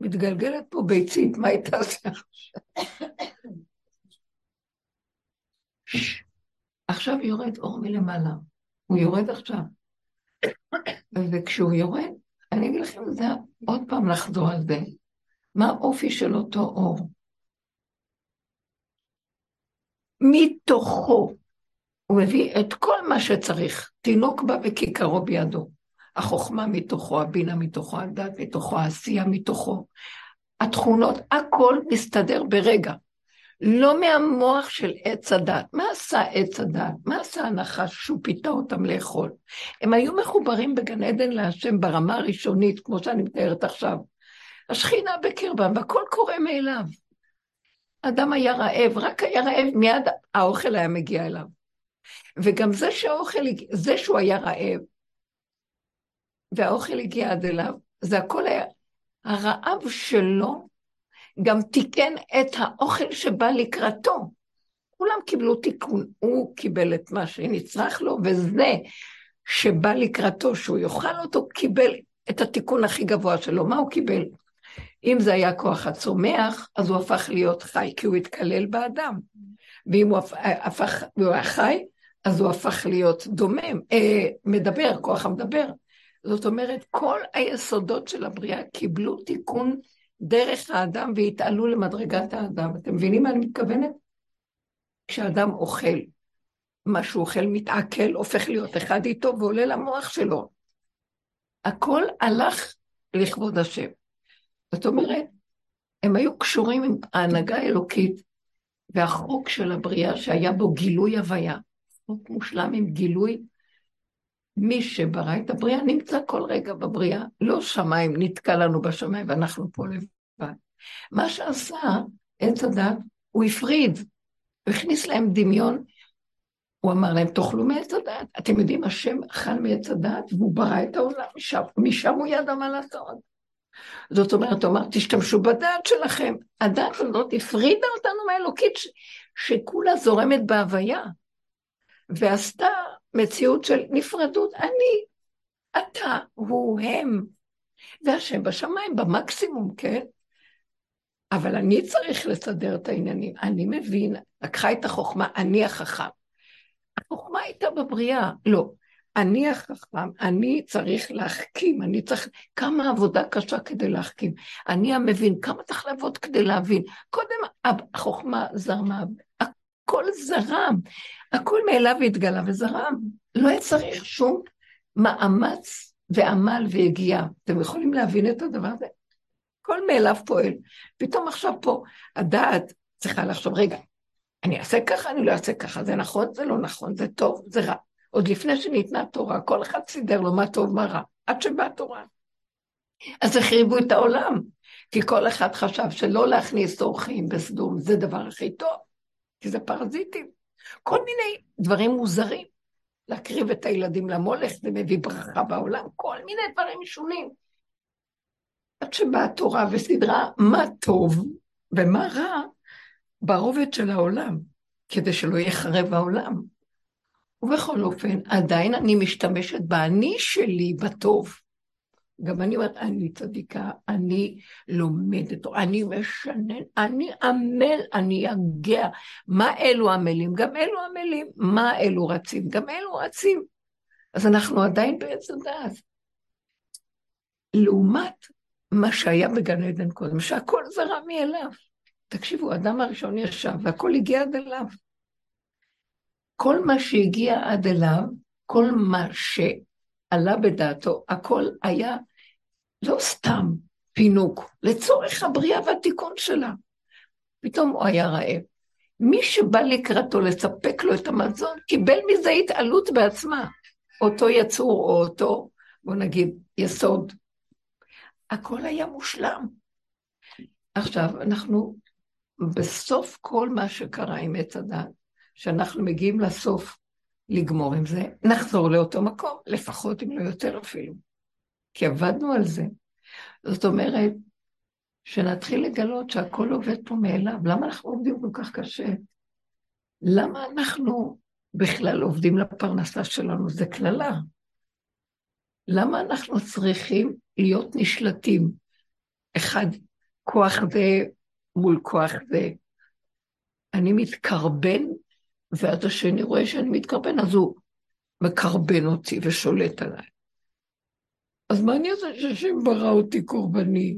מתגלגלת פה ביצית, מה היא תעשה עכשיו? עכשיו יורד אור מלמעלה. הוא יורד עכשיו. וכשהוא יורד, אני אגיד לכם, זה עוד פעם לחזור על זה. מה האופי של אותו אור? מתוכו הוא מביא את כל מה שצריך. תינוק בא וכיכרו בידו. החוכמה מתוכו, הבינה מתוכו, הדת מתוכו, העשייה מתוכו. התכונות, הכל מסתדר ברגע. לא מהמוח של עץ הדת. מה עשה עץ הדת? מה עשה הנחש שהוא פיתה אותם לאכול? הם היו מחוברים בגן עדן להשם ברמה הראשונית, כמו שאני מתארת עכשיו. השכינה בקרבם, והכל קורה מאליו. אדם היה רעב, רק היה רעב, מיד האוכל היה מגיע אליו. וגם זה שהאוכל, זה שהוא היה רעב, והאוכל הגיע עד אליו, זה הכל היה, הרעב שלו גם תיקן את האוכל שבא לקראתו. כולם קיבלו תיקון, הוא קיבל את מה שנצרך לו, וזה שבא לקראתו, שהוא יאכל אותו, קיבל את התיקון הכי גבוה שלו. מה הוא קיבל? אם זה היה כוח הצומח, אז הוא הפך להיות חי, כי הוא התקלל באדם. ואם הוא הפך, הוא היה חי, אז הוא הפך להיות דומם, אה, מדבר, כוח המדבר. זאת אומרת, כל היסודות של הבריאה קיבלו תיקון דרך האדם והתעלו למדרגת האדם. אתם מבינים מה אני מתכוונת? כשאדם אוכל, מה שהוא אוכל מתעכל, הופך להיות אחד איתו ועולה למוח שלו. הכל הלך לכבוד השם. זאת אומרת, הם היו קשורים עם ההנהגה האלוקית והחוק של הבריאה שהיה בו גילוי הוויה. חוק מושלם עם גילוי. מי שברא את הבריאה נמצא כל רגע בבריאה, לא שמיים, נתקע לנו בשמיים ואנחנו פה לבד. מה שעשה עץ הדת, הוא הפריד, הוא הכניס להם דמיון, הוא אמר להם, תאכלו מעץ הדת. אתם יודעים, השם אכל מעץ הדת והוא ברא את העולם, משם, משם הוא ידע מה לעשות. זאת אומרת, הוא אמר, תשתמשו בדעת שלכם. הדעת הזאת הפרידה אותנו מהאלוקית, ש... שכולה זורמת בהוויה, ועשתה מציאות של נפרדות. אני, אתה, הוא, הם, והשם בשמיים, במקסימום, כן? אבל אני צריך לסדר את העניינים. אני מבין, לקחה את החוכמה, אני החכם. החוכמה הייתה בבריאה, לא. אני החכם, אני צריך להחכים, אני צריך, כמה עבודה קשה כדי להחכים. אני המבין, כמה צריך לעבוד כדי להבין. קודם החוכמה זרמה, הכל זרם, הכל מאליו התגלה וזרם. לא היה צריך שום מאמץ ועמל והגיעה. אתם יכולים להבין את הדבר הזה? הכל מאליו פועל. פתאום עכשיו פה הדעת צריכה לחשוב, רגע, אני אעשה ככה, אני לא אעשה ככה, זה נכון, זה לא נכון, זה טוב, זה רע. עוד לפני שניתנה תורה, כל אחד סידר לו מה טוב, מה רע, עד שבאה תורה. אז החריבו את העולם, כי כל אחד חשב שלא להכניס אורחים בסדום זה דבר הכי טוב, כי זה פרזיטים. כל מיני דברים מוזרים. להקריב את הילדים למולך, זה מביא ברכה בעולם, כל מיני דברים משונים. עד שבאה התורה וסדרה מה טוב ומה רע ברובד של העולם, כדי שלא יחרב העולם. ובכל אופן, עדיין אני משתמשת באני שלי בטוב. גם אני אומרת, אני צדיקה, אני לומדת, אני משנן, אני עמל, אני אגע. מה אלו עמלים? גם אלו עמלים. מה אלו רצים? גם אלו רצים. אז אנחנו עדיין בעץ הדעת. לעומת מה שהיה בגן עדן קודם, שהכל זרם מאליו. תקשיבו, האדם הראשון ישב והכל הגיע עד אליו. כל מה שהגיע עד אליו, כל מה שעלה בדעתו, הכל היה לא סתם פינוק, לצורך הבריאה והתיקון שלה. פתאום הוא היה רעב. מי שבא לקראתו לספק לו את המזון, קיבל מזה התעלות בעצמה. אותו יצור או אותו, בוא נגיד, יסוד. הכל היה מושלם. עכשיו, אנחנו בסוף כל מה שקרה עם עץ הדת, שאנחנו מגיעים לסוף לגמור עם זה, נחזור לאותו מקום, לפחות אם לא יותר אפילו. כי עבדנו על זה. זאת אומרת, שנתחיל לגלות שהכל עובד פה מאליו. למה אנחנו עובדים כל כך קשה? למה אנחנו בכלל עובדים לפרנסה שלנו? זה קללה. למה אנחנו צריכים להיות נשלטים? אחד, כוח זה מול כוח זה. אני מתקרבן ואז השני רואה שאני מתקרבן, אז הוא מקרבן אותי ושולט עליי. אז מה אני עושה שהשם ברא אותי קורבני?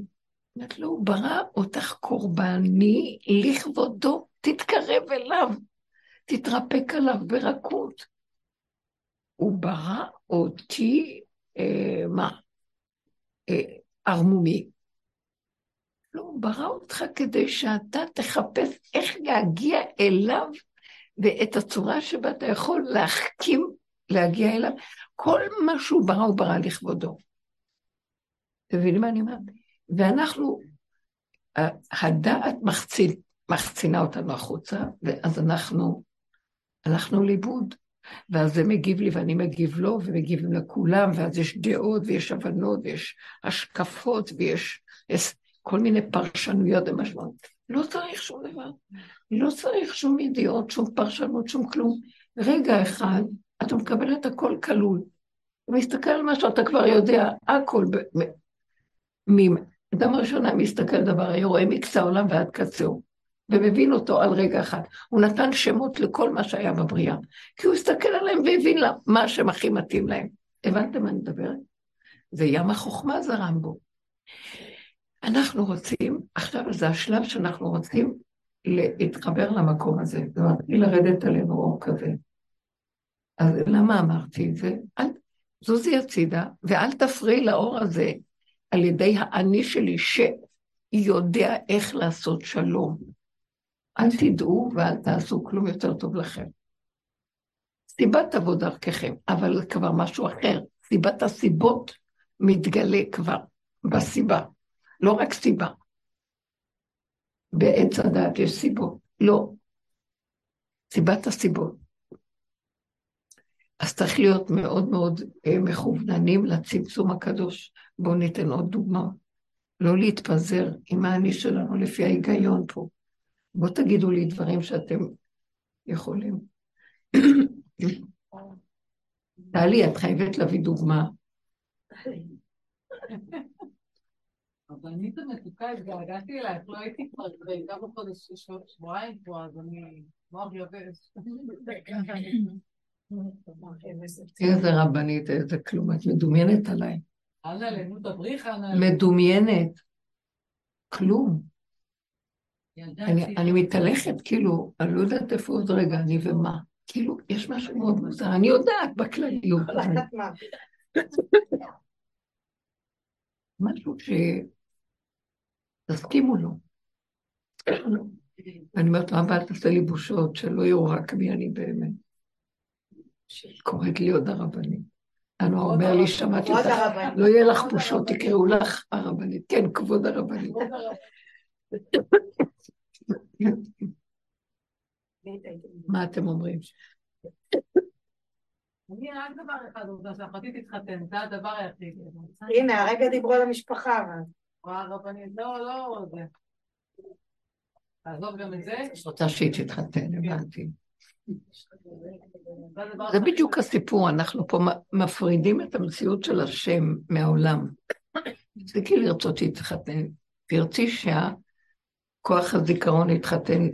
אומרת לו, הוא ברא אותך קורבני לכבודו, תתקרב אליו, תתרפק עליו ברכות. הוא ברא אותי, אה, מה? אה, ערמומי. לא, הוא ברא אותך כדי שאתה תחפש איך להגיע אליו ואת הצורה שבה אתה יכול להחכים, להגיע אליו, כל מה שהוא ברא, הוא ברא לכבודו. אתם מבינים מה אני אומרת? ואנחנו, הדעת מחצין, מחצינה אותנו החוצה, ואז אנחנו הלכנו לאיבוד. ואז זה מגיב לי ואני מגיב לו, ומגיבים לכולם, ואז יש דעות ויש הבנות ויש השקפות ויש כל מיני פרשנויות ומשמעות. לא צריך שום דבר. לא צריך שום ידיעות, שום פרשנות, שום כלום. רגע אחד, אתה מקבל את הכל כלול. מסתכל על משהו, אתה כבר יודע, הכל. אדם הראשון היה מסתכל דבר, היה רואה מקצה העולם ועד קצהו, ומבין אותו על רגע אחד. הוא נתן שמות לכל מה שהיה בבריאה, כי הוא הסתכל עליהם והבין לה מה השם הכי מתאים להם. הבנתם מה אני מדברת? זה ים החוכמה זרם בו. אנחנו רוצים, עכשיו זה השלב שאנחנו רוצים להתחבר למקום הזה, זה מתחיל לרדת עלינו אור כזה. אז למה אמרתי את זה? אל, זוזי הצידה, ואל תפריעי לאור הזה על ידי האני שלי, שיודע איך לעשות שלום. אל תדעו ואל תעשו כלום יותר טוב לכם. סיבה תבוא דרככם, אבל זה כבר משהו אחר. סיבת הסיבות מתגלה כבר בסיבה, לא רק סיבה. בעץ הדעת יש סיבות, לא. סיבת הסיבות. אז צריך להיות מאוד מאוד אה, מכווננים לצמצום הקדוש. בואו ניתן עוד דוגמא. לא להתפזר עם האני שלנו לפי ההיגיון פה. בואו תגידו לי דברים שאתם יכולים. טלי, את חייבת להביא דוגמה. הרבנית המתוקה, התגעגעתי אלייך, לא הייתי כבר כמה חודש, שבועיים פה, אז אני מוח יבש. איזה רבנית, איזה כלום, את מדומיינת עליי. אנא לנו דברי חנה. מדומיינת. כלום. אני מתהלכת, כאילו, אני לא יודעת איפה עוד רגע אני ומה. כאילו, יש משהו מאוד מוזר, אני יודעת בכלליות. משהו ש... תסכימו לו. ואני אומרת לו, אבא, אל תעשה לי בושות, שלא יראו רק מי אני באמת. קוראת לי עוד הרבנית. אנו אומר לי, שמעתי אותך, לא יהיה לך בושות, תקראו לך הרבנית. כן, כבוד הרבנית. מה אתם אומרים? אני רק דבר אחד רוצה שאחותי תתחתן, זה הדבר היחיד. הנה, הרגע דיברו על המשפחה. רבנית, לא, לא, זה. תעזוב גם את זה. את רוצה שהיא תתחתן, הבנתי. זה בדיוק הסיפור, אנחנו פה מפרידים את המציאות של השם מהעולם. תפסיקי לרצות להתחתן, תרצי שהכוח הזיכרון יתחתן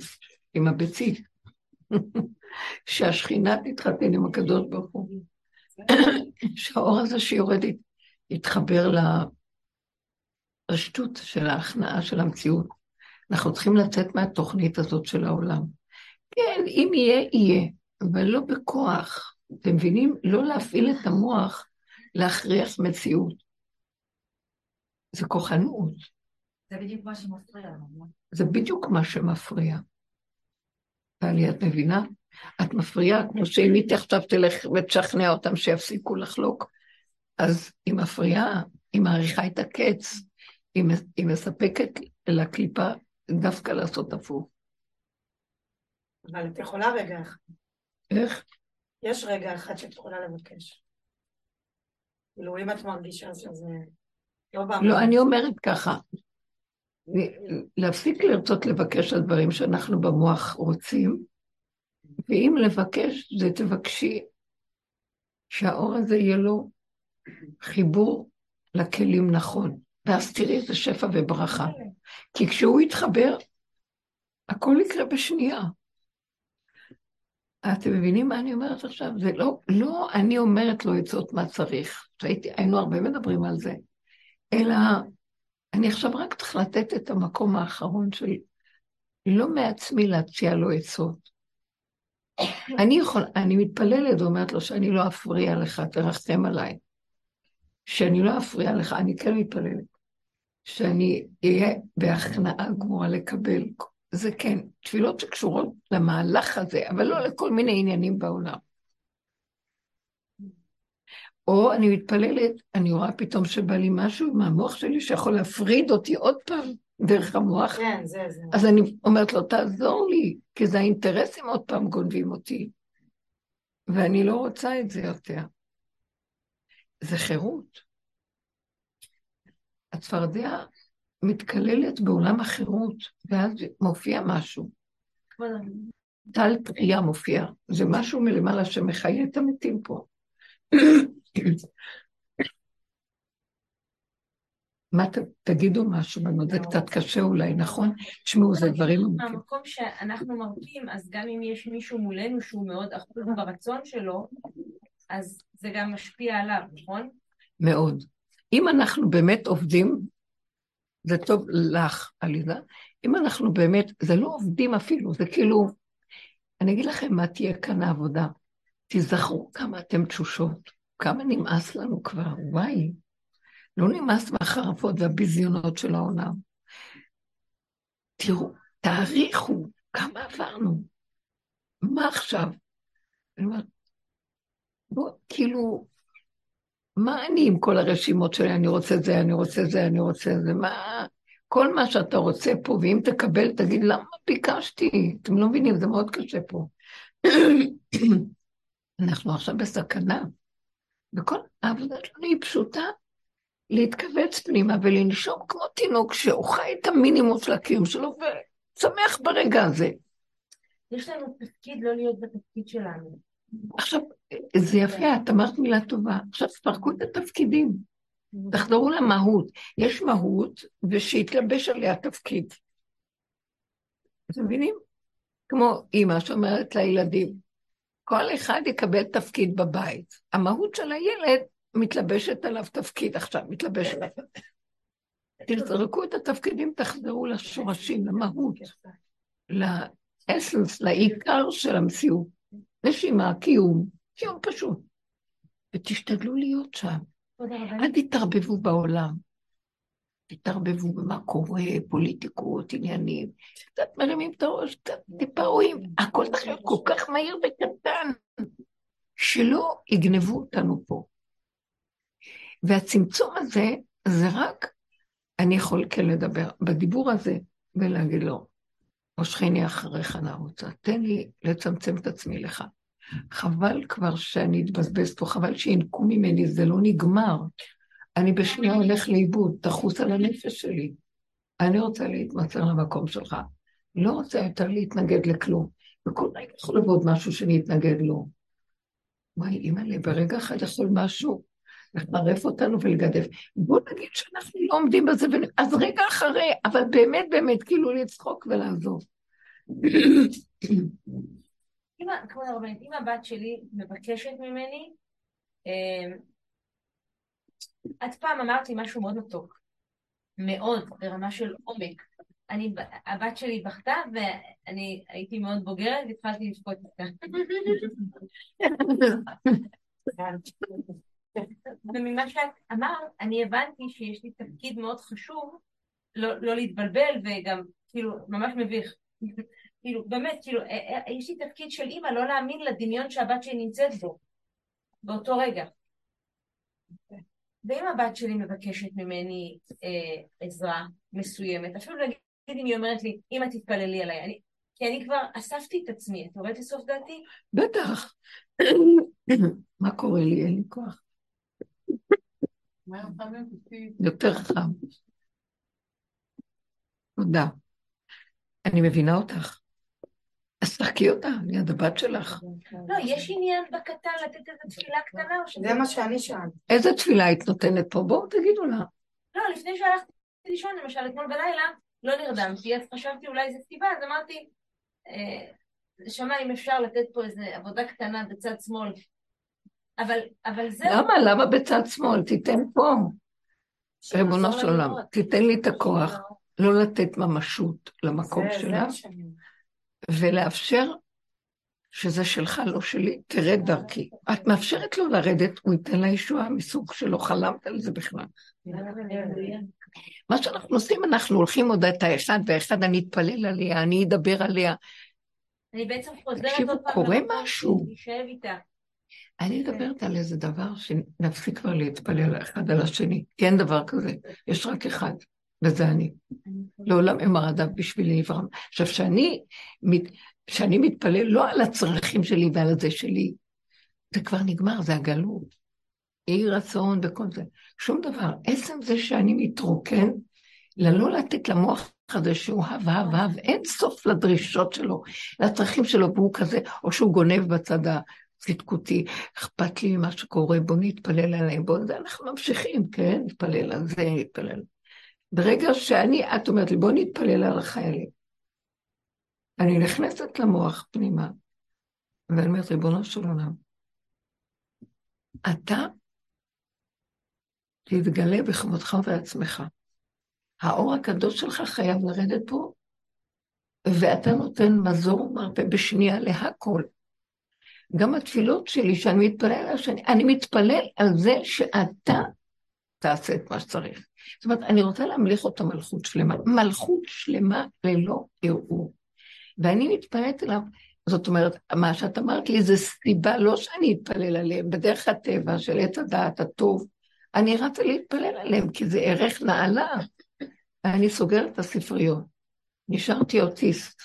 עם הביצית. שהשכינה תתחתן עם הקדוש ברוך הוא. שהאור הזה שיורד יתחבר לשטות של ההכנעה של המציאות. אנחנו צריכים לצאת מהתוכנית הזאת של העולם. כן, אם יהיה, יהיה, אבל לא בכוח. אתם מבינים? לא להפעיל את המוח להכריח מציאות. זה כוחנות. זה בדיוק מה שמפריע. לא? זה בדיוק מה שמפריע. טלי, את מבינה? את מפריעה, כמו שאם היא עכשיו תלך ותשכנע אותם שיפסיקו לחלוק, אז היא מפריעה, היא מעריכה את הקץ, היא, מספקת לקליפה דווקא לעשות הפוך. אבל את יכולה רגע אחד. איך? יש רגע אחד שאת יכולה לבקש. כאילו, אם את מרגישה שזה לא בא... לא, אני אומרת ככה, להפסיק לרצות לבקש על דברים שאנחנו במוח רוצים, ואם לבקש, זה תבקשי שהאור הזה יהיה לו חיבור לכלים נכון, ואז תראי איזה שפע וברכה. כי כשהוא יתחבר, הכל יקרה בשנייה. אתם מבינים מה אני אומרת עכשיו? זה לא, לא אני אומרת לו עצות מה צריך, שהייתי, היינו הרבה מדברים על זה, אלא אני עכשיו רק צריך לתת את המקום האחרון של לא מעצמי להציע לו עצות. אני יכול, אני מתפללת ואומרת לו שאני לא אפריע לך, תרחם עליי. שאני לא אפריע לך, אני כן מתפללת. שאני אהיה בהכנעה גמורה לקבל. זה כן, תפילות שקשורות למהלך הזה, אבל לא לכל מיני עניינים בעולם. או אני מתפללת, אני רואה פתאום שבא לי משהו מהמוח שלי שיכול להפריד אותי עוד פעם דרך המוח. כן, זה זה. אז אני אומרת לו, תעזור לי, כי זה האינטרסים עוד פעם גונבים אותי. ואני לא רוצה את זה יותר. זה חירות. הצפרדע מתקללת בעולם החירות, ואז מופיע משהו. טל תחייה מופיע. זה משהו מלמעלה שמחיה את המתים פה. מה תגידו משהו, זה קצת קשה אולי, נכון? תשמעו, זה דברים עמוקים. במקום שאנחנו מרפים, אז גם אם יש מישהו מולנו שהוא מאוד אחוז ברצון שלו, אז זה גם משפיע עליו, נכון? מאוד. אם אנחנו באמת עובדים, זה טוב לך, עליזה, אם אנחנו באמת, זה לא עובדים אפילו, זה כאילו, אני אגיד לכם מה תהיה כאן העבודה. תיזכרו כמה אתם תשושות, כמה נמאס לנו כבר, וואי. לא נמאס מהחרפות והביזיונות של העולם. תראו, תעריכו כמה עברנו. מה עכשיו? אני אומרת, בוא, כאילו, מה אני עם כל הרשימות שלי? אני רוצה זה, אני רוצה זה, אני רוצה זה, מה... כל מה שאתה רוצה פה, ואם תקבל, תגיד, למה ביקשתי? אתם לא מבינים, זה מאוד קשה פה. אנחנו עכשיו בסכנה. וכל העבודה שלנו היא פשוטה, להתכווץ פנימה ולנשום כמו תינוק חי את המינימום של הקיום שלו ושמח ברגע הזה. יש לנו תפקיד לא להיות בתפקיד שלנו. עכשיו, זה יפה, את אמרת מילה טובה. עכשיו תפרקו את התפקידים, תחזרו למהות. יש מהות, ושיתלבש עליה תפקיד. אתם מבינים? כמו אימא שאומרת לילדים, כל אחד יקבל תפקיד בבית. המהות של הילד מתלבשת עליו תפקיד עכשיו, מתלבש עליו. תזרקו את התפקידים, תחזרו לשורשים, למהות, לאסנס, לעיקר של המציאות. נשימה, קיום, קיום פשוט. ותשתדלו להיות שם. אל תתערבבו בעולם. תתערבבו במה קורה, פוליטיקות, עניינים. קצת מרימים את הראש, קצת טיפה רואים. הכל צריך להיות כל כך מהיר וקטן, שלא יגנבו אותנו פה. והצמצום הזה, זה רק, אני יכול כן לדבר בדיבור הזה ולהגיד לו, מושכני אחריך נערוצה, תן לי לצמצם את עצמי לך. חבל כבר שאני אתבזבז פה, חבל שינקו ממני, זה לא נגמר. אני בשנייה הולך לאיבוד, תחוס על הנפש שלי. אני רוצה להתמצר למקום שלך. לא רוצה יותר להתנגד לכלום. וכל רגע יכול לבוא משהו שאני אתנגד לו. וואי, אימא'לה, ברגע אחד יכול משהו לחרף אותנו ולגדף. בואו נגיד שאנחנו לא עומדים בזה, ו... אז רגע אחרי, אבל באמת באמת, כאילו לצחוק ולעזוב. אם, כבוד הרבנית, אם הבת שלי מבקשת ממני, אה, את פעם אמרת לי משהו מאוד מתוק, מאוד, ברמה של עומק. אני, הבת שלי בכתה ואני הייתי מאוד בוגרת והתחלתי לבכות איתה. וממה שאת אמרת, אני הבנתי שיש לי תפקיד מאוד חשוב לא, לא להתבלבל וגם כאילו ממש מביך. כאילו באמת, כאילו אה, אה, יש לי תפקיד של אימא לא להאמין לדמיון שהבת שלי נמצאת בו באותו רגע. ואם הבת שלי מבקשת ממני אה, עזרה מסוימת, אפילו להגיד אם היא אומרת לי, אמא תתפללי עליי, אני, כי אני כבר אספתי את עצמי, את יורדת לסוף דעתי? בטח. מה קורה לי? אין לי כוח. יותר חם. תודה. אני מבינה אותך. אז תחכי אותה ליד הבת שלך. לא, יש עניין בקטן לתת איזו תפילה קטנה או שזה... זה מה שאני שאלת. איזה תפילה היית נותנת פה? בואו תגידו לה. לא, לפני שהלכתי לישון, למשל, אתמול בלילה, לא נרדמתי, אז חשבתי אולי זו סיבה, אז אמרתי, נשמה, אם אפשר לתת פה איזו עבודה קטנה בצד שמאל. אבל, אבל זה... למה? למה בצד שמאל? תיתן פה. ריבונו של עולם, תיתן לי את הכוח לא לתת ממשות למקום שלה, ולאפשר שזה שלך, לא שלי, תרד דרכי. את מאפשרת לו לרדת, הוא ייתן לה ישועה מסוג שלא חלמת על זה בכלל. מה שאנחנו עושים, אנחנו הולכים עוד את האחד ואחד, אני אתפלל עליה, אני אדבר עליה. אני בעצם חוזרת עוד פעם... קורה משהו. אני מדברת על איזה דבר שנפסיק כבר להתפלל אחד על השני, כי אין דבר כזה, יש רק אחד, וזה אני. לעולם הם עדיו בשבילי נברם. עכשיו, שאני, שאני מתפלל לא על הצרכים שלי ועל הזה שלי, זה כבר נגמר, זה הגלות. יהי רצון וכל זה. שום דבר. עצם זה שאני מתרוקן, ללא לתת למוח הזה שהוא הב, הב, הב, אין סוף לדרישות שלו, לצרכים שלו, והוא כזה, או שהוא גונב בצד הצדקותי, אכפת לי ממה שקורה, בוא נתפלל עליהם, בוא, אנחנו ממשיכים, כן? נתפלל על זה, נתפלל. ברגע שאני, את אומרת לי, בוא נתפלל על החיילים. אני נכנסת למוח פנימה, ואני אומרת, ריבונו של עולם, אתה תתגלה בכבודך ובעצמך. האור הקדוש שלך חייב לרדת פה, ואתה נותן מזור ומרפא בשנייה להכל. גם התפילות שלי, שאני מתפלל על שאני, אני מתפלל על זה שאתה תעשה את מה שצריך. זאת אומרת, אני רוצה להמליך אותה מלכות שלמה, מלכות שלמה ללא ערעור. ואני מתפללת אליו, זאת אומרת, מה שאת אמרת לי זה סיבה, לא שאני אתפלל עליהם, בדרך הטבע של עת הדעת הטוב, אני רצה להתפלל עליהם, כי זה ערך נעלה. ואני סוגרת את הספריות. נשארתי אוטיסט,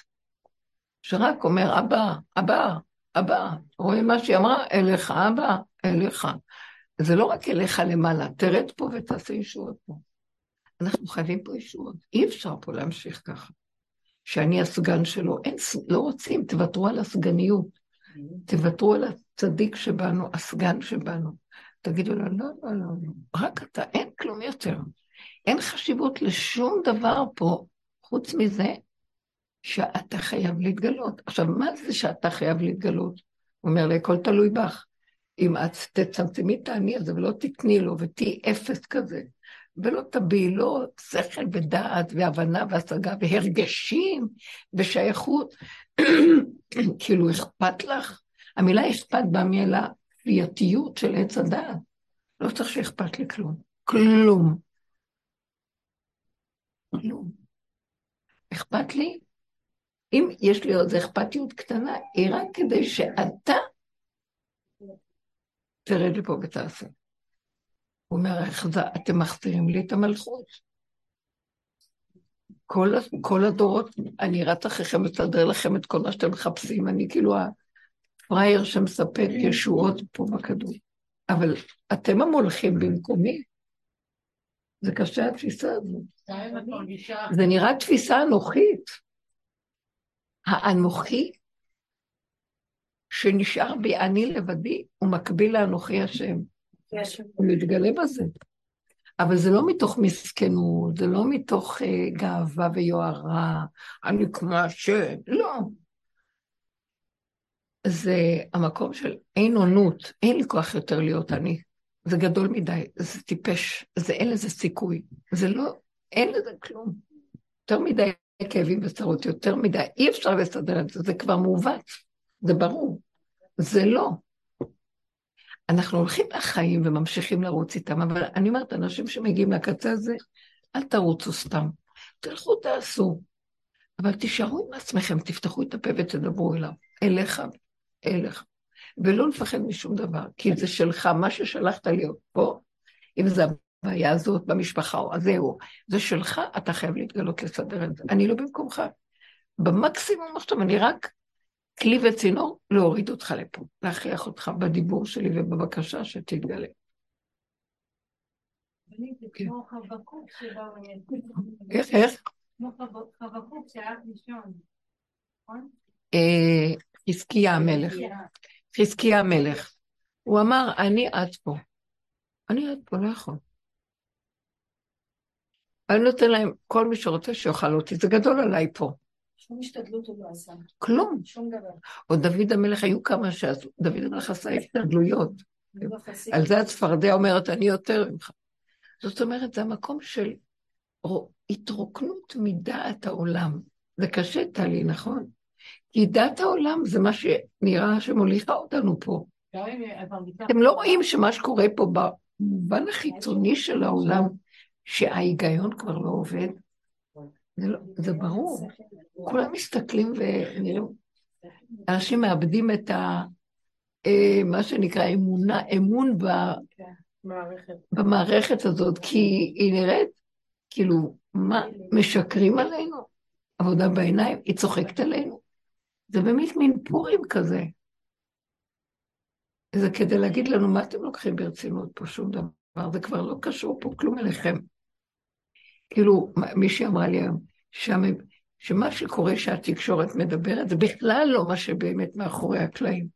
שרק אומר, אבא, אבא, אבא, רואים מה שהיא אמרה? אליך, אבא, אליך. זה לא רק אליך למעלה, תרד פה ותעשה ישועות פה. אנחנו חייבים פה ישועות, אי אפשר פה להמשיך ככה. שאני הסגן שלו, אין, לא רוצים, תוותרו על הסגניות, תוותרו על הצדיק שבנו, הסגן שבנו. תגידו לו, לא, לא, לא, לא, רק אתה, אין כלום יותר. אין חשיבות לשום דבר פה, חוץ מזה שאתה חייב להתגלות. עכשיו, מה זה שאתה חייב להתגלות? הוא אומר לי, הכל תלוי בך. אם את תצמצמי את האני הזה ולא תתני לו ותהיי אפס כזה, ולא תביעי לו שכל ודעת והבנה והשגה והרגשים ושייכות, כאילו אכפת לך? המילה אכפת באה מהמילה כפייתיות של עץ הדעת. לא צריך שאכפת לי כלום. כלום. כלום. אכפת לי? אם יש לי עוד אכפתיות קטנה, היא רק כדי שאתה תרד לפה ותעשה. הוא אומר, איך זה, אתם מחזירים לי את המלכות. כל, כל הדורות, אני רץ אחריכם לסדר לכם את כל מה שאתם מחפשים, אני כאילו הפראייר שמספק ישועות פה בכדור. אבל אתם המולכים במקומי. זה קשה התפיסה הזאת. זה נראה תפיסה אנוכית. האנוכי שנשאר בי אני לבדי, הוא מקביל לאנוכי השם. הוא מתגלה בזה. אבל זה לא מתוך מסכנות, זה לא מתוך uh, גאווה ויוהרה, אני כמו השם, לא. זה המקום של אין עונות, אין לי כוח יותר להיות אני. זה גדול מדי, זה טיפש, זה אין לזה סיכוי. זה לא, אין לזה כלום. יותר מדי כאבים וצרות, יותר מדי, אי אפשר לסדר את זה, זה כבר מעוות, זה ברור. זה לא. אנחנו הולכים לחיים וממשיכים לרוץ איתם, אבל אני אומרת, אנשים שמגיעים לקצה הזה, אל תרוצו סתם. תלכו, תעשו. אבל תישארו עם עצמכם, תפתחו את הפה ותדברו אליו, אליך, אליך. ולא לפחד משום דבר, כי זה שלך, מה ששלחת להיות פה, אם זה הבעיה הזאת במשפחה, או זהו, זה שלך, אתה חייב להתגלות לסדר את זה. אני לא במקומך. במקסימום עכשיו אני רק כלי וצינור להוריד אותך לפה, להכריח אותך בדיבור שלי ובבקשה שתתגלה. כן. איך, איך? נכון? אה, חזקיה המלך. חזקיה המלך. הוא אמר, אני עד פה. אני עד פה, לא יכול. אני נותן להם, כל מי שרוצה שיאכל אותי, זה גדול עליי פה. שום השתדלות הוא לא עשה. כלום. שום דבר. או דוד המלך, היו כמה שעשו, דוד המלך עשה השתדלויות. על זה הצפרדע אומרת, אני יותר ממך. זאת אומרת, זה המקום של התרוקנות מדעת העולם. זה קשה, טלי, נכון? כי דעת העולם זה מה שנראה שמוליכה אותנו פה. אתם לא רואים שמה שקורה פה במובן החיצוני של העולם, שההיגיון כבר לא עובד? זה, לא, זה ברור. כולם מסתכלים ונראים, אנשים מאבדים את ה... אה, מה שנקרא אמונה, אמון ב, מערכת. במערכת הזאת, כי היא נראית כאילו, מה, משקרים עלינו? עבודה בעיניים, היא צוחקת עלינו. זה באמת מין פורים כזה. זה כדי להגיד לנו, מה אתם לוקחים ברצינות פה? שום דבר, זה כבר לא קשור פה כלום אליכם. כאילו, מישהי אמרה לי היום, שם, שמה שקורה שהתקשורת מדברת, זה בכלל לא מה שבאמת מאחורי הקלעים.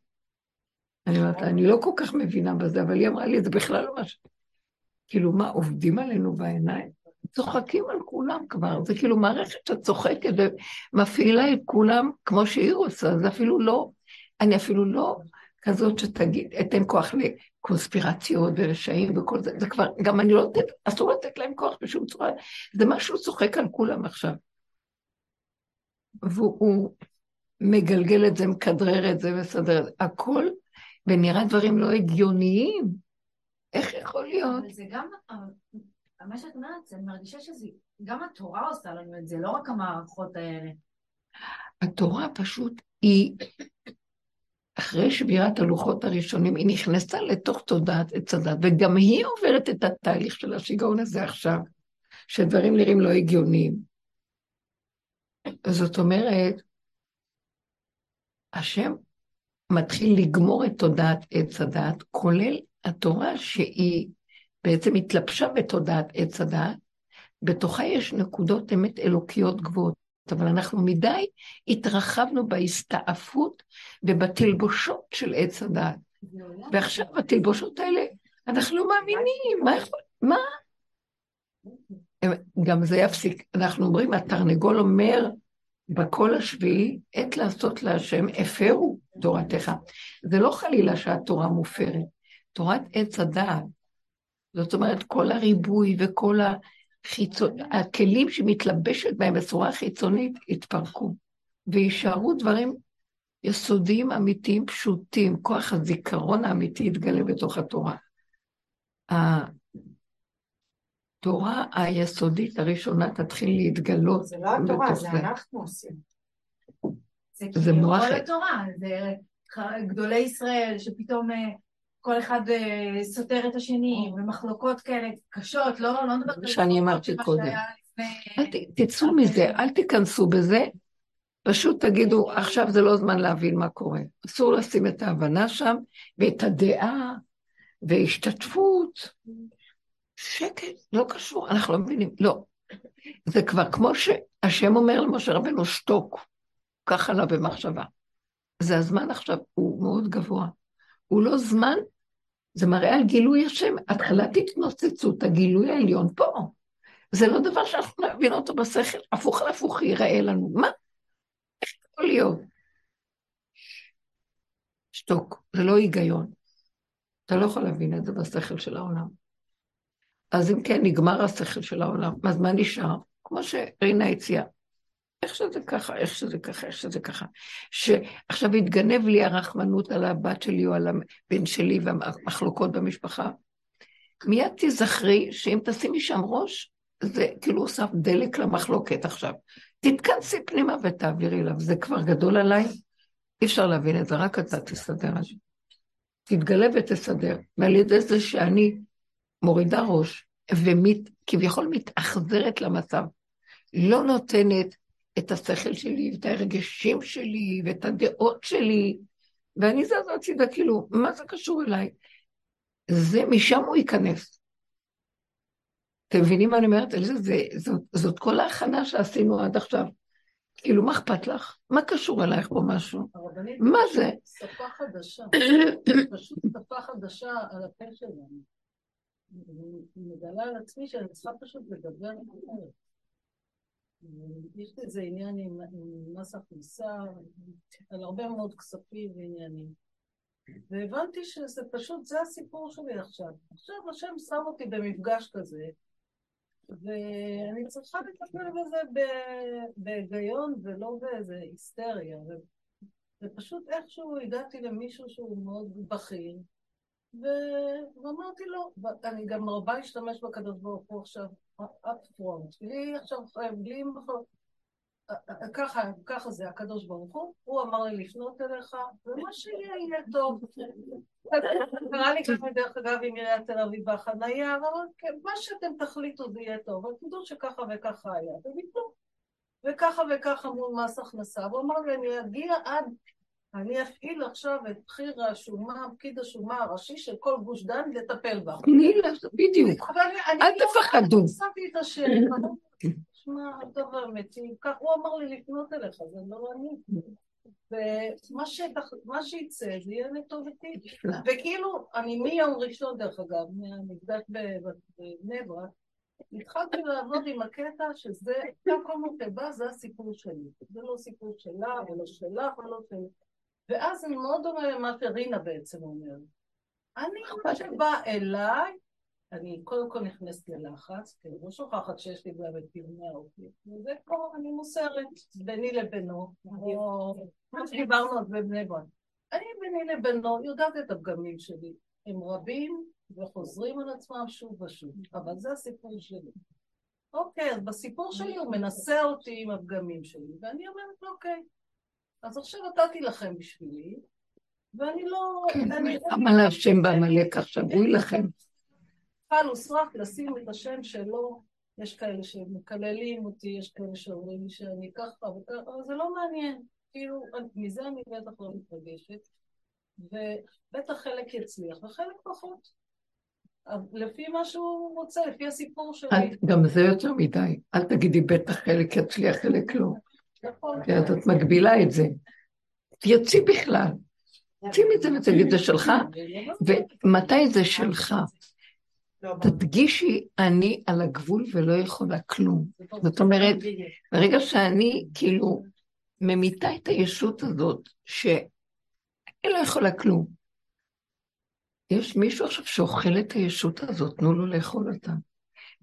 אני אומרת לה, אני לא כל כך מבינה בזה, אבל היא אמרה לי, זה בכלל לא מה ש... כאילו, מה, עובדים עלינו בעיניים? צוחקים על כולם כבר, זה כאילו מערכת שצוחקת ומפעילה את כולם כמו שהיא רוצה, זה אפילו לא, אני אפילו לא כזאת שתגיד, אתן כוח לקונספירציות ורשעים וכל זה, זה כבר, גם אני לא יודעת, אסור לתת להם כוח בשום צורה, זה משהו צוחק על כולם עכשיו. והוא מגלגל את זה, מכדרר את זה, מסדר את זה. הכל, ונראה דברים לא הגיוניים. איך יכול להיות? אבל זה גם, מה שאת אומרת, אני מרגישה שזה, גם התורה עושה לנו את זה, לא רק המערכות האלה. התורה פשוט היא, אחרי שבירת הלוחות הראשונים, היא נכנסה לתוך תודעת עץ הדת, וגם היא עוברת את התהליך של השיגעון הזה עכשיו, שדברים נראים לא הגיוניים. זאת אומרת, השם מתחיל לגמור את תודעת עץ הדת, כולל התורה שהיא בעצם התלבשה בתודעת עץ הדת, בתוכה יש נקודות אמת אלוקיות גבוהות, אבל אנחנו מדי התרחבנו בהסתעפות ובתלבושות של עץ הדת. ועכשיו התלבושות האלה, אנחנו לא מאמינים, מה יכול... מה? גם זה יפסיק. אנחנו אומרים, התרנגול אומר בקול השביעי, עת לעשות להשם, הפרו תורתך. זה לא חלילה שהתורה מופרת. תורת עץ הדעת, זאת אומרת, כל הריבוי וכל החיצון, הכלים שמתלבשת בהם בצורה חיצונית, יתפרקו. ויישארו דברים יסודיים, אמיתיים, פשוטים. כוח הזיכרון האמיתי יתגלה בתוך התורה. התורה היסודית הראשונה תתחיל להתגלות. זה לא התורה, זה אנחנו עושים. זה זה כאילו כל התורה, זה גדולי ישראל שפתאום אה, כל אחד אה, סותר את השני, ומחלוקות כאלה קשות, לא לא נדבר על שאני מחלוקות אמרתי קודם. תצאו מזה, אל תיכנסו בזה, פשוט תגידו, עכשיו זה לא זמן להבין מה קורה. אסור לשים את ההבנה שם, ואת הדעה, והשתתפות. שקט, לא קשור, אנחנו לא מבינים, לא. זה כבר כמו שהשם אומר למשה רבנו, שתוק, ככה לה במחשבה. זה הזמן עכשיו, הוא מאוד גבוה. הוא לא זמן, זה מראה על גילוי השם, התחלת התנוצצות, הגילוי העליון פה. זה לא דבר שאנחנו נבין אותו בשכל, הפוך על הפוך ייראה לנו. מה? איך יכול להיות? שתוק, זה לא היגיון. אתה לא יכול להבין את זה בשכל של העולם. אז אם כן, נגמר השכל של העולם, אז מה נשאר? כמו שרינה הציעה. איך שזה ככה, איך שזה ככה, איך שזה ככה. שעכשיו יתגנב לי הרחמנות על הבת שלי או על הבן שלי והמחלוקות במשפחה. מיד תיזכרי שאם תשימי שם ראש, זה כאילו הוסף דלק למחלוקת עכשיו. תתכנסי פנימה ותעבירי אליו, זה כבר גדול עליי, אי אפשר להבין את זה, רק אתה תסדר את זה. תתגלה ותסדר, ועל ידי זה שאני מורידה ראש, וכביכול מתאכזרת למצב, לא נותנת את השכל שלי, ואת הרגשים שלי, ואת הדעות שלי, ואני זזה הצידה, כאילו, מה זה קשור אליי? זה, משם הוא ייכנס. אתם מבינים מה אני אומרת? על זה, זה, זאת, זאת כל ההכנה שעשינו עד עכשיו. כאילו, מה אכפת לך? מה קשור אלייך פה משהו? הרבנית, מה זה? שפה חדשה, פשוט שפה חדשה על הפה שלנו. אני מגלה על עצמי שאני צריכה פשוט לדבר אחרת. יש איזה עניין עם, עם מס הכנסה, על הרבה מאוד כספים ועניינים. והבנתי שזה פשוט, זה הסיפור שלי עכשיו. עכשיו השם שם אותי במפגש כזה, ואני צריכה לטפל בזה בהיגיון ולא באיזה היסטריה. ופשוט איכשהו הגעתי למישהו שהוא מאוד בכיר, ואמרתי לו, ואני גם מרבה להשתמש בקדוש ברוך הוא עכשיו, front, בלי עכשיו, בלי מחלוקת. ככה, ככה זה הקדוש ברוך הוא, הוא אמר לי לפנות אליך, ומה שיהיה יהיה טוב. קרה לי ככה דרך אגב עם עיריית תל אביב בחנייה, אבל כן, מה שאתם תחליטו זה יהיה טוב, אבל תדעו שככה וככה היה, וביטלו. וככה וככה מול מס הכנסה, והוא אמר לי, אני אגיע עד, אני אפעיל עכשיו את בכיר השומה, פקיד השומה הראשי של כל גוש דן לטפל בה. תני בדיוק. אני אל לא- תפחדו. אני שמתי את השם, שמע, טוב האמיתי, כך הוא אמר לי לפנות אליך, זה לא אני. ומה שיצא, זה יהיה לטובתי. וכאילו, אני מיום ראשון, דרך אגב, מהמקדש בבני ברק, התחלתי לעבוד עם הקטע שזה, כל מה שבא, זה הסיפור שלי. זה לא סיפור שלה, ולא שלך, ולא שלי. ואז זה מאוד דומה למה שרינה בעצם אומרת. אני, מה שבא אליי, אני קודם כל נכנסת ללחץ, כי אני לא שוכחת שיש לי גם את טיעוני האופי, וזה פה אני מוסרת ביני לבינו, או כמו שדיברנו אז בבני ברק. אני ביני לבינו יודעת את הפגמים שלי, הם רבים וחוזרים על עצמם שוב ושוב, אבל זה הסיפור שלי. אוקיי, אז בסיפור שלי הוא מנסה אותי עם הפגמים שלי, ואני אומרת, אוקיי, אז עכשיו נתתי לכם בשבילי, ואני לא... כן, למה להשם בעמלק עכשיו? הוא יילחם. חל וסרק לשים את השם שלו, יש כאלה שמקללים אותי, יש כאלה שאומרים לי שאני ככה וככה, אבל זה לא מעניין. כאילו, מזה אני בטח לא מתרגשת, ובטח חלק יצליח וחלק פחות. אבל לפי מה שהוא רוצה, לפי הסיפור שלי. גם זה יותר מדי. אל תגידי בטח חלק יצליח, חלק לא. כי אז את מגבילה את זה. תיוציא בכלל. תוציא מזה ותגיד, זה שלך, ומתי זה שלך? תדגישי, אני על הגבול ולא יכולה כלום. זאת אומרת, ברגע שאני כאילו ממיתה את הישות הזאת, שאני לא יכולה כלום. יש מישהו עכשיו שאוכל את הישות הזאת, תנו לו לאכול אותה.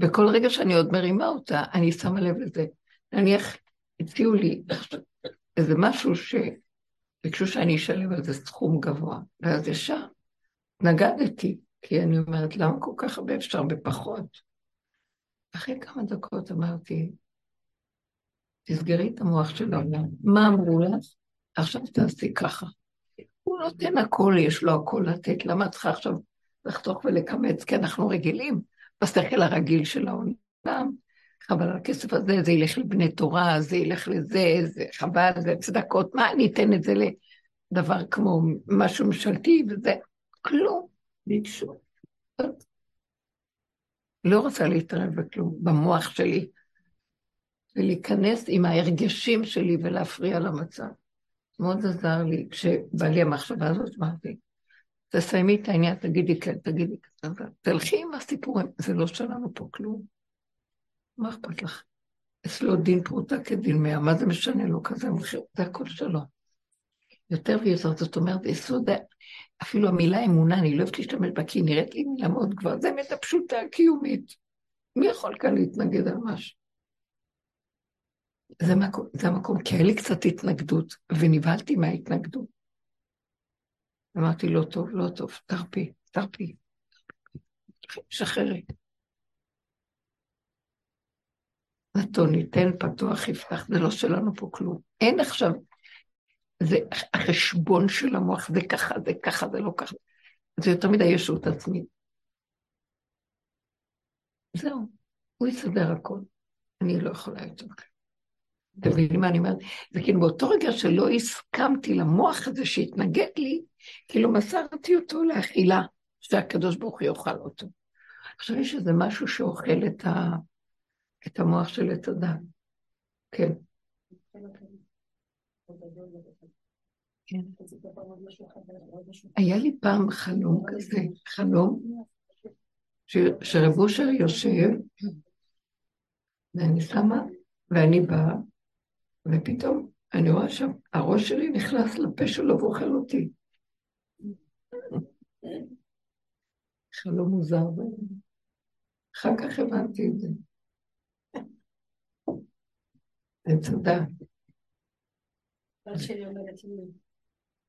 וכל רגע שאני עוד מרימה אותה, אני שמה לב לזה. נניח, הציעו לי איזה משהו שביקשו שאני אשלם על זה סכום גבוה, ואז ישר נגדתי, כי אני אומרת, למה כל כך הרבה אפשר בפחות? אחרי כמה דקות אמרתי, תסגרי את המוח של העולם. מה אמרו לך? עכשיו תעשי ככה. הוא נותן הכל, יש לו הכל לתת, למה צריכה עכשיו לחתוך ולקמץ? כי אנחנו רגילים בשכל הרגיל של העולם. על הכסף הזה, זה ילך לבני תורה, זה ילך לזה, זה חבל, זה צדקות, מה אני אתן את זה לדבר כמו משהו ממשלתי וזה? כלום, ביקשו. לא רוצה להתערב בכלום, במוח שלי, ולהיכנס עם ההרגשים שלי ולהפריע למצב. מאוד עזר לי, כשבא לי המחשבה הזאת, אמרתי, תסיימי את העניין, תגידי כן, תגידי כן, תלכי עם הסיפורים, זה לא שלנו פה כלום. מה אכפת לך? אצלו דין פרוטה כדין מאה, מה זה משנה לו כזה מחיר? זה הכל שלו. יותר ויותר, זאת אומרת, יסוד, אפילו המילה אמונה, אני לא אוהבת להשתמש בה, כי היא נראית לי מילה מאוד גבוהה, זה אמת הפשוטה הקיומית. מי יכול כאן להתנגד על משהו? זה, מקום, זה המקום, כי היה לי קצת התנגדות, ונבהלתי מההתנגדות. אמרתי, לא טוב, לא טוב, תרפי, תרפי. שחררי. נתון ניתן, פתוח, יפתח, זה לא שלנו פה כלום. אין עכשיו, זה החשבון של המוח, זה ככה, זה ככה, זה לא ככה. זה יותר מדי ישות עצמית. זהו, הוא יסדר הכל. אני לא יכולה יותר. אתם מבינים מה אני אומרת? זה כאילו באותו רגע שלא הסכמתי למוח הזה שהתנגד לי, כאילו מסרתי אותו לאכילה, שהקדוש ברוך הוא יאכל אותו. עכשיו יש איזה משהו שאוכל את, ה... את המוח של עץ הדת. כן. היה לי פעם חלום כזה, חלום. שרב אושר יושב, ואני שמה, ואני באה, ופתאום אני רואה שם, הראש שלי נכנס לפה שלו ואוכל אותי. חלום מוזר. אחר כך הבנתי את זה. עץ הדת. הבת שלי אומרת לי,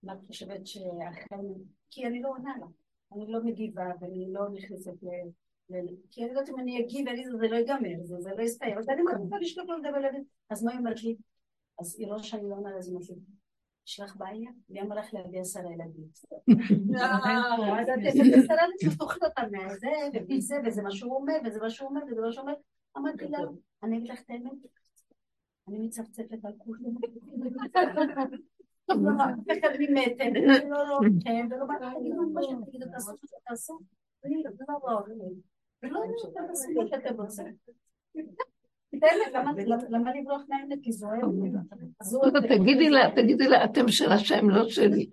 מה את חושבת שאכן, כי אני לא עונה לה, אני לא מגיבה ואני לא נכנסת ל... ל- כי אני יודעת אם אני אגיב, אני זה לא ייגמר, זה, זה לא יסתיים, אז אני מעדיפה לשלוח לו לדבר לילד, אז מה היא אומרת לי? אז היא רואה שאני לא עונה לה, אז היא אומרת לי, יש לך בעיה? מי אמר לך להביא עשרה ילדים? אז את עשרה ילדים, תאכלי אותם מהזה, ומזה, וזה מה שהוא אומר, וזה מה שהוא אומר, וזה מה שהוא אומר. אמרתי לה, אני אגיד לך את האמת, אני מצפצפת על כולם. לא, אף אחד ממטר, לא לא כן, ולא בא תגידו מה שתגידו, תעשו מה שתעשו. אני לא לא ולא תעשו מה שאתם רוצים. באמת, למה- למה לברוח מהאמת? כי זו האמת. זו לא, תגידי לה, תגידי לה, אתם של השם, לא שלי.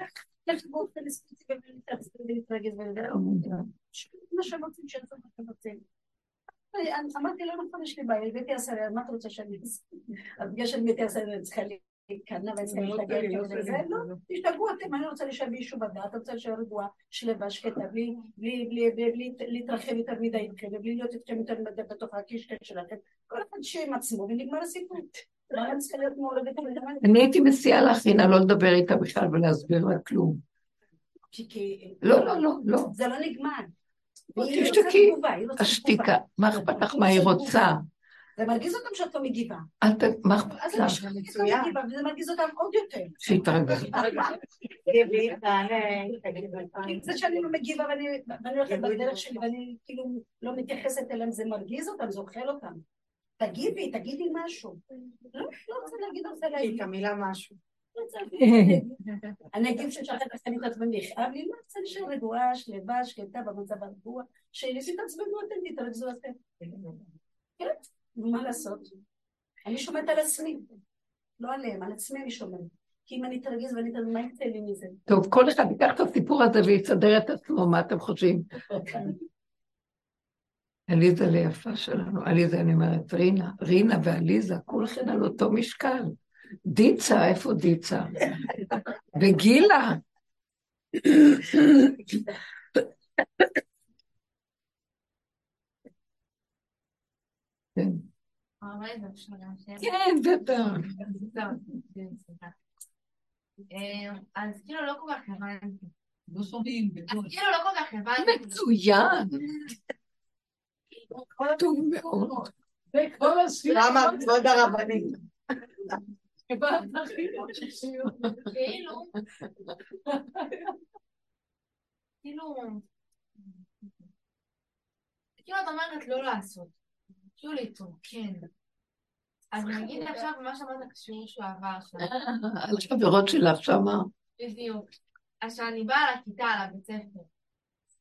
ולדבר. מה שהם רוצים, שיעשו מה שהם רוצים. אמרתי לו, נכון, יש לי בעיה, הבאתי עשרה, מה את רוצה שאני אעשה? בגלל שאני הבאתי עשרה, אני צריכה להיכנע ואני צריכה להשתגע לזה, לא, תשתגעו אתם, אני רוצה להישאר ביישוב הדעת, רוצה להישאר רגועה, שלווה, שקטה, בלי להתרחב יותר מדי איתכם, ובלי להיות איתכם יותר מדי בתוך הקישקע שלכם, כל אחד שיהיה עם עצמו ונגמר הסיפור. למה אני הייתי מציעה לך, רינה, לא לדבר איתה בכלל ולהסביר לה כלום. לא, לא, לא, לא. זה לא נגמר. והיא רוצה תשתקי. השתיקה, תגובה. מה אכפת לך מה היא רוצה? זה מרגיז אותם שאת לא מגיבה. אל ת... מה אכפת לך? לא וזה מרגיז אותם עוד יותר. שיתרגל. כי זה שאני לא מגיבה ואני הולכת בדרך שלי ואני כאילו לא מתייחסת אליהם, זה מרגיז אותם, זה אוכל אותם. תגיבי, תגידי משהו. לא, לא רוצה להגיד, רוצה להגיד. המילה משהו. אני אגיד ששכחת לכם את עצמי, יכאב לי, לא רוצה להישאר רגועה, שלווה, שקטה, במצב הרגוע, שתתעצבנו אתם, תתרכזו אתם. כן, מה לעשות? אני שומעת על עצמי, לא עליהם, על עצמי אני שומעת. כי אם אני אתרגז ואני אתרגז, מה יצא לי מזה? טוב, כל אחד ייקח את הסיפור הזה ויסדר את עצמו, מה אתם חושבים? עליזה ליפה שלנו, עליזה אני אומרת, רינה, רינה ועליזה, כולכן על אותו משקל. דיצה, איפה דיצה? וגילה. כן, כן, בטח. אז כאילו לא כל כך הבנתי. לא שומעים אז בקול. כאילו לא כל כך הבנתי. מצוין. טוב מאוד. למה כבוד הרבנית? כאילו, כאילו, כאילו את אומרת לא לעשות, כאילו להתרוקן. אז נגיד עכשיו מה שאמרת בשיעור שהוא עבר עכשיו, על חברות שלך שמה. בדיוק. אז כשאני באה לכיתה, לבית ספר,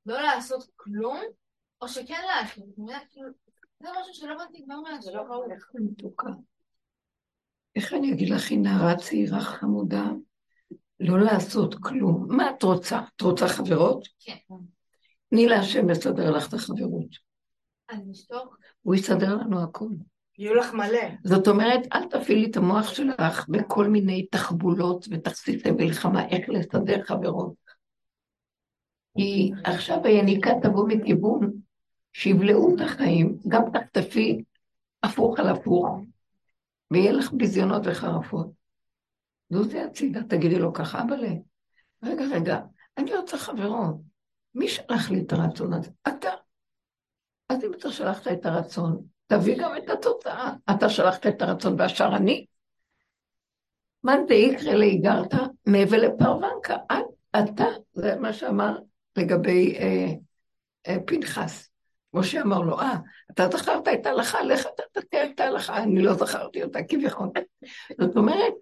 לא לעשות כלום, או שכן לעשות, מבינה? כאילו, זה משהו שלא הבנתי כבר. איך אני מתוקה. איך אני אגיד לך, היא נערה צעירה חמודה, לא לעשות כלום. מה את רוצה? את רוצה חברות? כן. תני להשם לסדר לך את החברות. הוא יסדר לנו הכול. יהיו לך מלא. זאת אומרת, אל תפעילי את המוח שלך בכל מיני תחבולות ותכסיסי מלחמה, איך לסדר חברות. כי עכשיו היניקה תבוא מכיוון שיבלעו את החיים, גם תחטפי הפוך על הפוך, ויהיה לך ביזיונות וחרפות. זוזי הצידה, תגידי לו ככה, אבאלה, רגע, רגע, אני רוצה חברות. מי שלח לי את הרצון הזה? אתה. אז אם אתה שלחת את הרצון, תביא גם את התוצאה. אתה שלחת את הרצון והשאר אני. מאן דאיקרא לאיגרת, מהווה לפרוונקה. אתה, זה מה שאמר לגבי אה, אה, פנחס. משה אמר לו, אה, אתה זכרת את ההלכה, לך אתה תתקן את ההלכה, אני לא זכרתי אותה כביכול. זאת אומרת,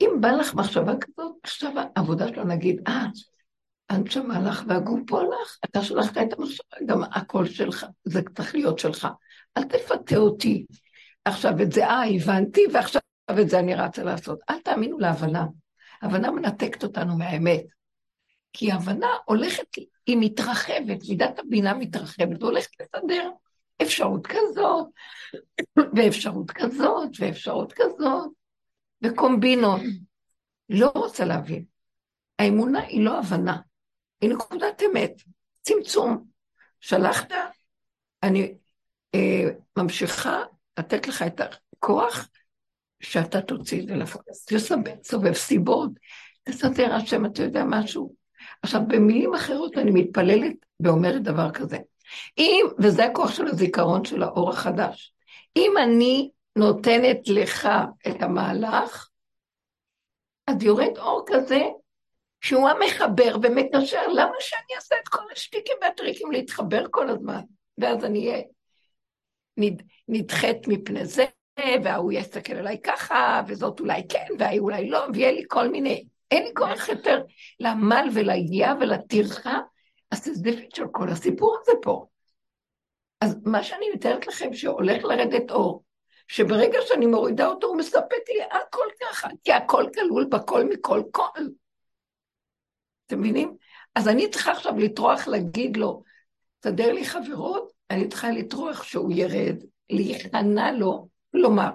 אם בא לך מחשבה כזאת, עכשיו העבודה שלו נגיד, אה, הנשמה לך והגוף פה לך, אתה שלחת את המחשבה, גם הקול שלך, זה צריך להיות שלך. אל תפתה אותי. עכשיו את זה, אה, הבנתי, ועכשיו את זה אני רצה לעשות. אל תאמינו להבנה. הבנה מנתקת אותנו מהאמת. כי ההבנה הולכת, היא מתרחבת, מידת הבינה מתרחבת, והולכת לסדר אפשרות כזאת, ואפשרות כזאת, ואפשרות כזאת, וקומבינות. לא רוצה להבין. האמונה היא לא הבנה, היא נקודת אמת, צמצום. שלחת, אני אה, ממשיכה לתת לך את הכוח שאתה תוציא את זה לפועל. תסובב סיבות, תסדר השם, אתה יודע משהו. עכשיו, במילים אחרות אני מתפללת ואומרת דבר כזה. אם, וזה הכוח של הזיכרון של האור החדש, אם אני נותנת לך את המהלך, אז יורד אור כזה שהוא המחבר ומקשר, למה שאני אעשה את כל השטיקים והטריקים להתחבר כל הזמן? ואז אני אהיה נד, נדחית מפני זה, וההוא יסתכל עליי ככה, וזאת אולי כן, והיא אולי לא, ויהיה לי כל מיני, אין לי כוח יותר לעמל וליגיעה ולטרחה, הסיזיפית של כל הסיפור הזה פה. אז מה שאני מתארת לכם, שהולך לרדת אור, שברגע שאני מורידה אותו, הוא מספק לי הכל ככה, כי הכל כלול בכל מכל כל. אתם מבינים? אז אני צריכה עכשיו לטרוח להגיד לו, תסדר לי חברות, אני צריכה לטרוח שהוא ירד, להיכנע לו, כלומר,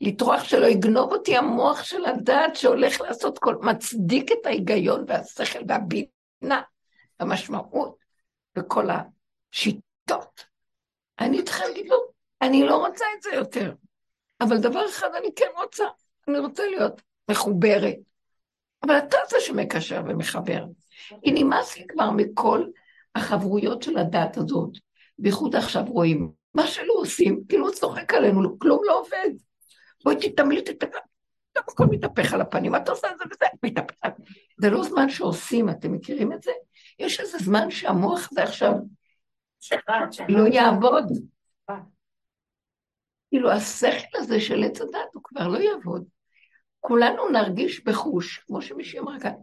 לטרוח שלא יגנוב אותי המוח של הדעת שהולך לעשות כל, מצדיק את ההיגיון והשכל והבינה, המשמעות וכל השיטות. אני צריכה להגיד לו, אני לא רוצה את זה יותר. אבל דבר אחד אני כן רוצה, אני רוצה להיות מחוברת. אבל אתה זה שמקשר ומחבר. כי נמאס לי כבר מכל החברויות של הדת הזאת. בייחוד עכשיו רואים, מה שלא עושים, כאילו הוא צוחק עלינו, כלום לא עובד. בואי תתעמלי, תתעמלי, הכל מתהפך על הפנים, אתה עושה את זה וזה, מתהפך. זה לא זמן שעושים, אתם מכירים את זה? יש איזה זמן שהמוח הזה עכשיו לא יעבוד. כאילו השכל הזה של עץ הדת הוא כבר לא יעבוד. כולנו נרגיש בחוש, כמו שמישהי אמרה כאן,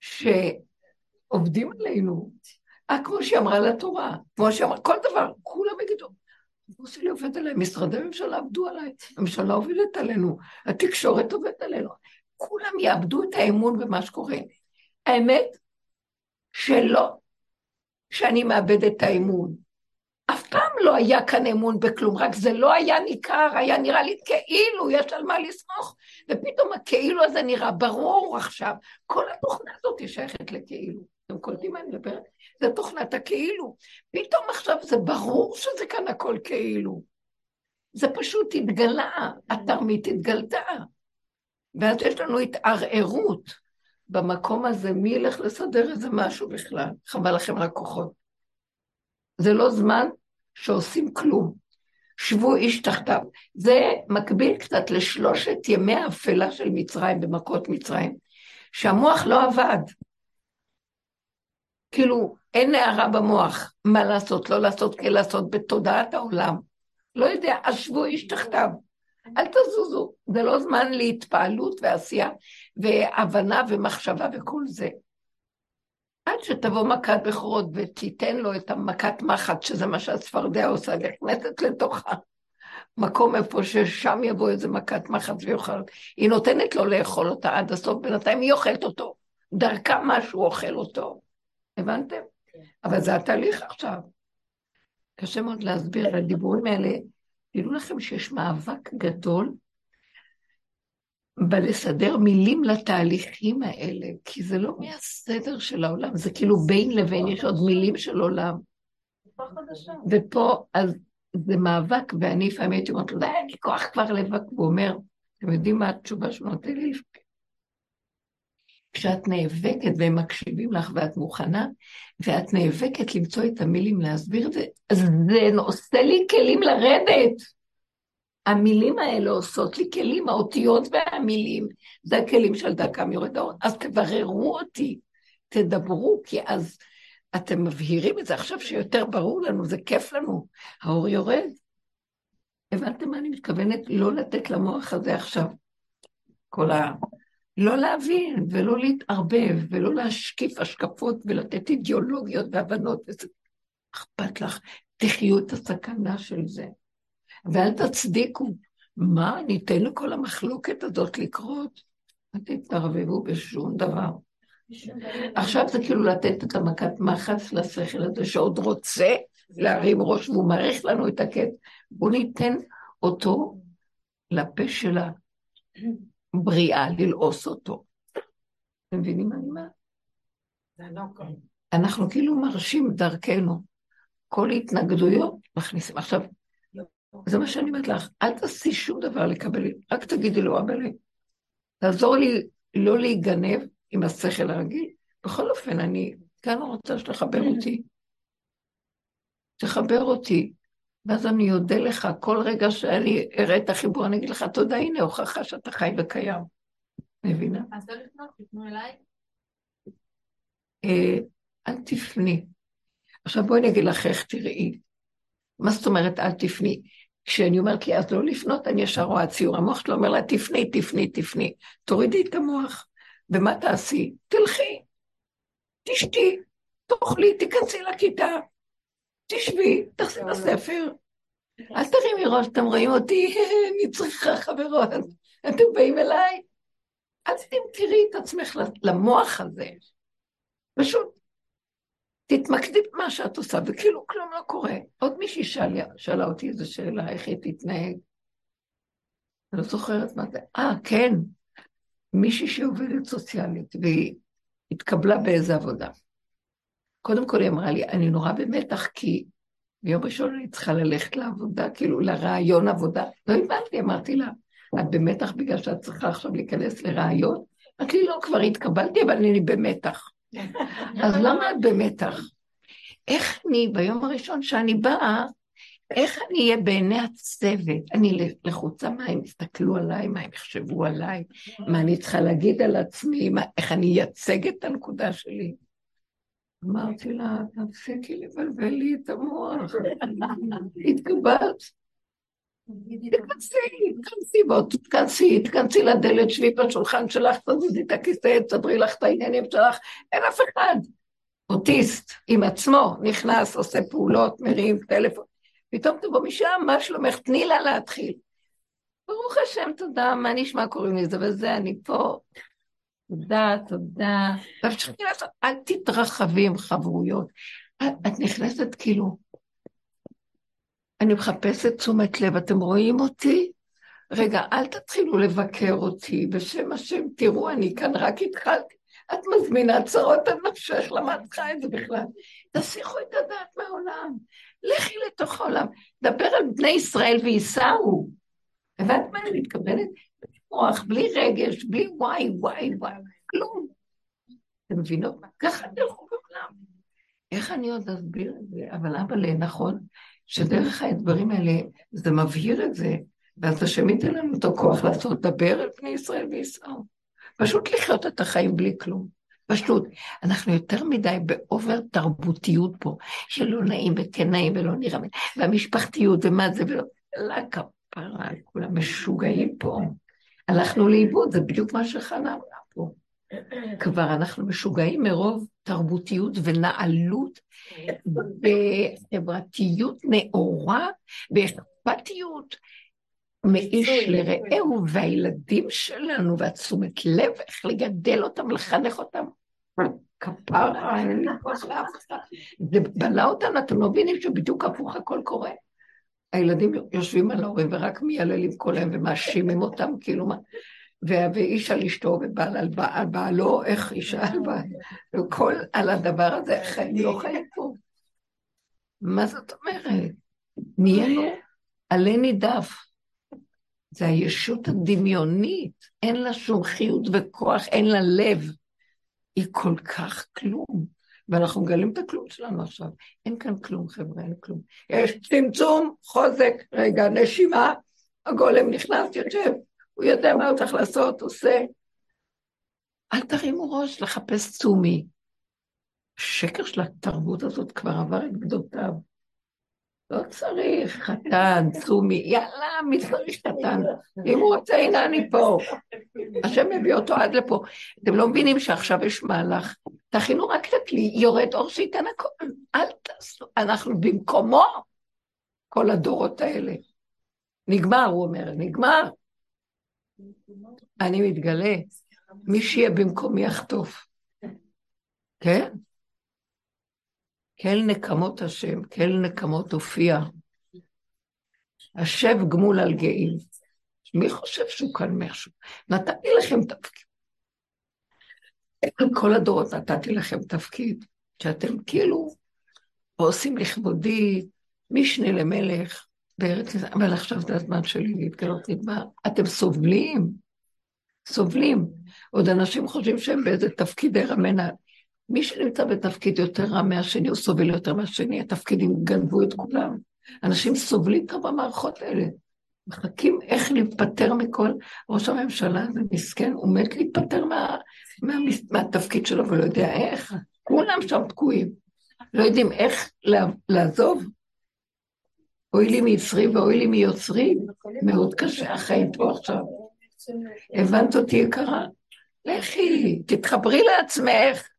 שעובדים עלינו. אה, כמו שהיא אמרה לתורה, כמו שאמרה, כל דבר, כולם יגידו, כמו שלי עובד עליי, משרדי ממשלה עבדו עליי, הממשלה עובדת עלינו, התקשורת עובדת עלינו. כולם יאבדו את האמון במה שקורה. האמת שלא, שאני מאבד את האמון. אף פעם לא היה כאן אמון בכלום, רק זה לא היה ניכר, היה נראה לי כאילו יש על מה לסמוך, ופתאום הכאילו הזה נראה ברור עכשיו. כל התוכנה הזאת שייכת לכאילו. אתם קולטים מה אני מדברת? זה תוכנת הכאילו. פתאום עכשיו זה ברור שזה כאן הכל כאילו. זה פשוט התגלה, התרמית התגלתה. ואז יש לנו התערערות במקום הזה, מי ילך לסדר איזה משהו בכלל? חבל לכם רק כוחות. זה לא זמן שעושים כלום. שבו איש תחתיו. זה מקביל קצת לשלושת ימי האפלה של מצרים, במכות מצרים, שהמוח לא עבד. כאילו, אין הערה במוח מה לעשות, לא לעשות, כן לעשות בתודעת העולם. לא יודע, שבו איש תחתיו. אל תזוזו, זה לא זמן להתפעלות ועשייה והבנה ומחשבה וכל זה. עד שתבוא מכת בכורות ותיתן לו את המכת מחט, שזה מה שהצפרדע עושה, נכנסת לתוך המקום איפה ששם יבוא איזה מכת מחט ויאכל. היא נותנת לו לאכול אותה עד הסוף, בינתיים היא אוכלת אותו. דרכה משהו אוכל אותו. הבנתם? אבל זה התהליך עכשיו. קשה מאוד להסביר, הדיבורים האלה, תדעו לכם שיש מאבק גדול בלסדר מילים לתהליכים האלה, כי זה לא מהסדר של העולם, זה כאילו בין לבין יש עוד מילים של עולם. ופה, אז זה מאבק, ואני לפעמים הייתי אומרת לו, די, אין לי כוח כבר לבק, והוא אומר, אתם יודעים מה התשובה שהוא נותן לי? כשאת נאבקת והם מקשיבים לך ואת מוכנה, ואת נאבקת למצוא את המילים להסביר את זה, זה עושה לי כלים לרדת. המילים האלה עושות לי כלים, האותיות והמילים, זה הכלים של דקה מיורד האור. אז תבררו אותי, תדברו, כי אז אתם מבהירים את זה עכשיו שיותר ברור לנו, זה כיף לנו, האור יורד. הבנתם מה אני מתכוונת? לא לתת למוח הזה עכשיו כל ה... לא להבין ולא להתערבב ולא להשקיף השקפות ולתת אידיאולוגיות והבנות. אכפת לך, תחיו את הסכנה של זה. ואל תצדיקו. מה, ניתן לכל המחלוקת הזאת לקרות? אל תתערבבו בשום דבר. עכשיו זה כאילו לתת את המכת מחץ לשכל הזה שעוד רוצה להרים ראש והוא מעריך לנו את הקט. בואו ניתן אותו לפה של הבריאה, ללעוס אותו. אתם מבינים מה אני אומרת? לא אנחנו כאילו מרשים דרכנו. כל התנגדויות מכניסים. עכשיו, זה מה שאני אומרת לך, אל תעשי שום דבר לקבל, רק תגידי לו, אבל תעזור לי לא להיגנב עם השכל הרגיל. בכל אופן, אני כאן רוצה שתחבר אותי. תחבר אותי, ואז אני אודה לך, כל רגע שאני אראה את החיבור, אני אגיד לך, תודה, הנה הוכחה שאתה חי וקיים. מבינה? אז לא לפנות, תפנו אליי. אה, אל תפני. עכשיו בואי אני אגיד לך איך תראי. מה זאת אומרת אל תפני? כשאני אומרת לי, אז לא לפנות, אני ישר רואה ציור. המוח שלו אומר לה, תפני, תפני, תפני. תורידי את המוח. ומה תעשי? תלכי, תשתי, תאכלי, תיכנסי לכיתה, תשבי, תחזי לספר. אל תרימי ראש, אתם רואים אותי, אני צריכה חברות, אתם באים אליי. אל תראי את עצמך למוח הזה. פשוט תתמקדי במה שאת עושה, וכאילו כלום לא קורה. עוד מישהי שאלה, שאלה אותי איזו שאלה, איך היא תתנהג. אני לא זוכרת מה זה. אה, כן, מישהי שעובדת סוציאלית, והיא התקבלה באיזה עבודה. קודם כל היא אמרה לי, אני נורא במתח, כי ביום ראשון אני צריכה ללכת לעבודה, כאילו לרעיון עבודה. לא הבנתי, אמרתי לה, את במתח בגלל שאת צריכה עכשיו להיכנס לרעיון? אמרתי לי, לא, כבר התקבלתי, אבל אני במתח. אז למה את במתח? איך אני, ביום הראשון שאני באה, איך אני אהיה בעיני הצוות? אני לחוצה מה הם יסתכלו עליי, מה הם יחשבו עליי, מה אני צריכה להגיד על עצמי, מה, איך אני אייצג את הנקודה שלי. אמרתי לה, תפסיקי לבלבל לי את המוח. התקבלת. תתכנסי, תתכנסי, בוא תתכנסי, תתכנסי לדלת, שבי בשולחן שלך, תזוזי את הכיסא, תסדרי לך את העניינים שלך, אין אף אחד. אוטיסט עם עצמו נכנס, עושה פעולות, מרים טלפון. פתאום תבוא משם, מה שלומך? תני לה להתחיל. ברוך השם, תודה, מה נשמע קוראים לזה וזה, אני פה. תודה, תודה. תמשיכי לעשות, אל תתרחבי עם חברויות. את, את נכנסת כאילו, אני מחפשת תשומת לב, אתם רואים אותי? רגע, אל תתחילו לבקר אותי, בשם השם, תראו, אני כאן רק התחלתי. את מזמינה צרות על נפשך, למה את צריכה את זה בכלל? תסיחו את הדעת מהעולם, לכי לתוך העולם, דבר על בני ישראל וייסעו. הבנת מה אני מתכוונת? מוח, בלי רגש, בלי וואי, וואי, וואי, כלום. אתם מבינות? ככה תלכו בעולם. איך אני עוד אסביר את זה? אבל אבל נכון, שדרך האתגרים האלה, זה מבהיר את זה, ואז השם ייתן לנו את הכוח לעשות, דבר על בני ישראל וייסעו. פשוט לחיות את החיים בלי כלום. פשוט. אנחנו יותר מדי באובר תרבותיות פה, שלא נעים וכן נעים ולא נראה, והמשפחתיות ומה זה ולא... לא כפרה, כולם משוגעים פה. הלכנו לאיבוד, זה בדיוק מה שחנה אמרה פה. כבר אנחנו משוגעים מרוב תרבותיות ונעלות וחברתיות נאורה ואכפתיות מאיש לרעהו והילדים שלנו והתשומת לב, איך לגדל אותם, לחנך אותם. כפרה, אין לי כוח לאף אחד. זה בלע אותנו, אתם לא מבינים שבדיוק הפוך הכל קורה? הילדים יושבים על ההורים ורק מייללים כל היום ומאשימים אותם, כאילו מה... ואיש על אשתו ובעל על בעל, בעלו, איך אישה על בעל, וכל על הדבר הזה, חיים לא חיים פה. מה זאת אומרת? נהיינו עלה נידף. זה הישות הדמיונית, אין לה שום חיות וכוח, אין לה לב. היא כל כך כלום. ואנחנו מגלים את הכלום שלנו עכשיו. אין כאן כלום, חבר'ה, אין כלום. יש צמצום, חוזק, רגע, נשימה, הגולם נכנס, יושב, הוא יודע מה הוא צריך לעשות, עושה. אל תרימו ראש לחפש צומי. השקר של התרבות הזאת כבר עבר את גדותיו. לא צריך חתן, צומי, יאללה, מי צריך חתן? אם הוא רוצה, הנה אני פה. השם מביא אותו עד לפה. אתם לא מבינים שעכשיו יש מהלך. תכינו רק את הכלי, יורד אור שייתן הכל. אל תעשו, אנחנו במקומו, כל הדורות האלה. נגמר, הוא אומר, נגמר. אני מתגלה, מי שיהיה במקומי יחטוף. כן? כאל נקמות השם, כאל נקמות הופיע. השב גמול על גאים. מי חושב שהוא כאן משהו? נתתי לכם תפקיד. כל הדורות נתתי לכם תפקיד, שאתם כאילו עושים לכבודי משנה למלך בארץ ישראל, אבל עכשיו זה הזמן שלי להתגלות נגמר. אתם סובלים, סובלים. עוד אנשים חושבים שהם באיזה תפקידי רמנה. מי שנמצא בתפקיד יותר רע מהשני, הוא סובל יותר מהשני, התפקידים גנבו את כולם. אנשים סובלים כבר במערכות האלה. מחכים איך להיפטר מכל... ראש הממשלה הזה מסכן, הוא מת להיפטר מה, מה, מהתפקיד שלו ולא יודע איך. כולם שם תקועים. לא יודעים איך לעזוב. אוי לי מיצרי ואוי לי מיוצרי. מאוד קשה החיים פה עכשיו. הבנת אותי יקרה? לכי, תתחברי לעצמך.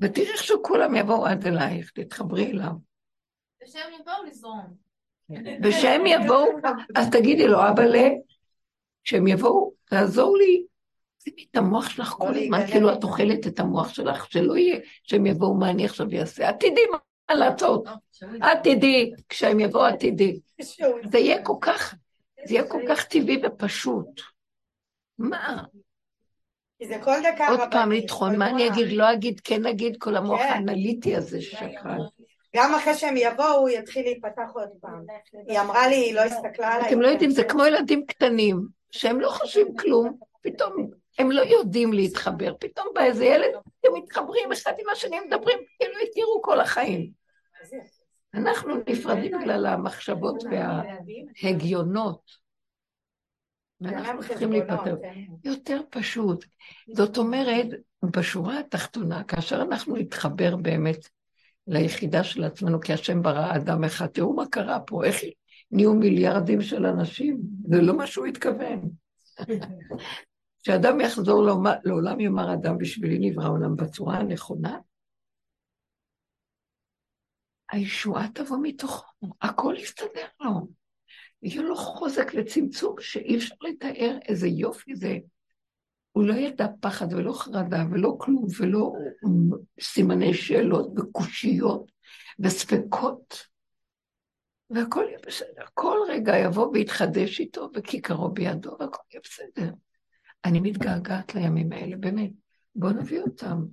ותראי איך שכולם יבואו עד אלייך, תתחברי אליו. ושהם יבואו לזרום. ושהם יבואו, אז תגידי לו, אבל שהם יבואו, תעזור לי, שימי את המוח שלך כל הזמן, כאילו את אוכלת את המוח שלך, שלא יהיה שהם יבואו, מה אני עכשיו אעשה? את תדעי מה לעשות. את תדעי, כשהם יבואו, את תדעי. זה יהיה כל כך זה יהיה כל כך טבעי ופשוט. מה? כי זה כל דקה עוד פעם לטחון, מה אני. אגיד, לא אגיד, כן אגיד, כל המוח כן. האנליטי הזה שקרן. גם אחרי שהם יבואו, הוא יתחיל להיפתח עוד פעם. היא אמרה לי, היא לא הסתכלה עליי. אתם לא יודעים, זה כמו ילדים קטנים, שהם לא חושבים כלום, פתאום הם לא יודעים להתחבר, פתאום בא איזה ילד, הם מתחברים אחד עם השני, הם מדברים, כאילו הכירו כל החיים. אנחנו נפרדים בגלל המחשבות וההגיונות. ואנחנו צריכים להיפטר. יותר פשוט. זאת אומרת, בשורה התחתונה, כאשר אנחנו נתחבר באמת ליחידה של עצמנו, כי השם ברא אדם אחד, תראו מה קרה פה, איך נהיו מיליארדים של אנשים, זה לא מה שהוא התכוון. כשאדם יחזור לעולם, לעולם יאמר אדם בשבילי נברא עולם בצורה הנכונה, הישועה תבוא מתוכו, הכל יסתדר לו. יהיה לו חוזק וצמצום שאי אפשר לתאר איזה יופי זה. הוא לא ידע פחד ולא חרדה ולא כלום ולא סימני שאלות וקושיות וספקות. והכל יהיה בסדר. כל רגע יבוא ויתחדש איתו וכיכרו בידו והכל יהיה בסדר. אני מתגעגעת לימים האלה, באמת. בואו נביא אותם.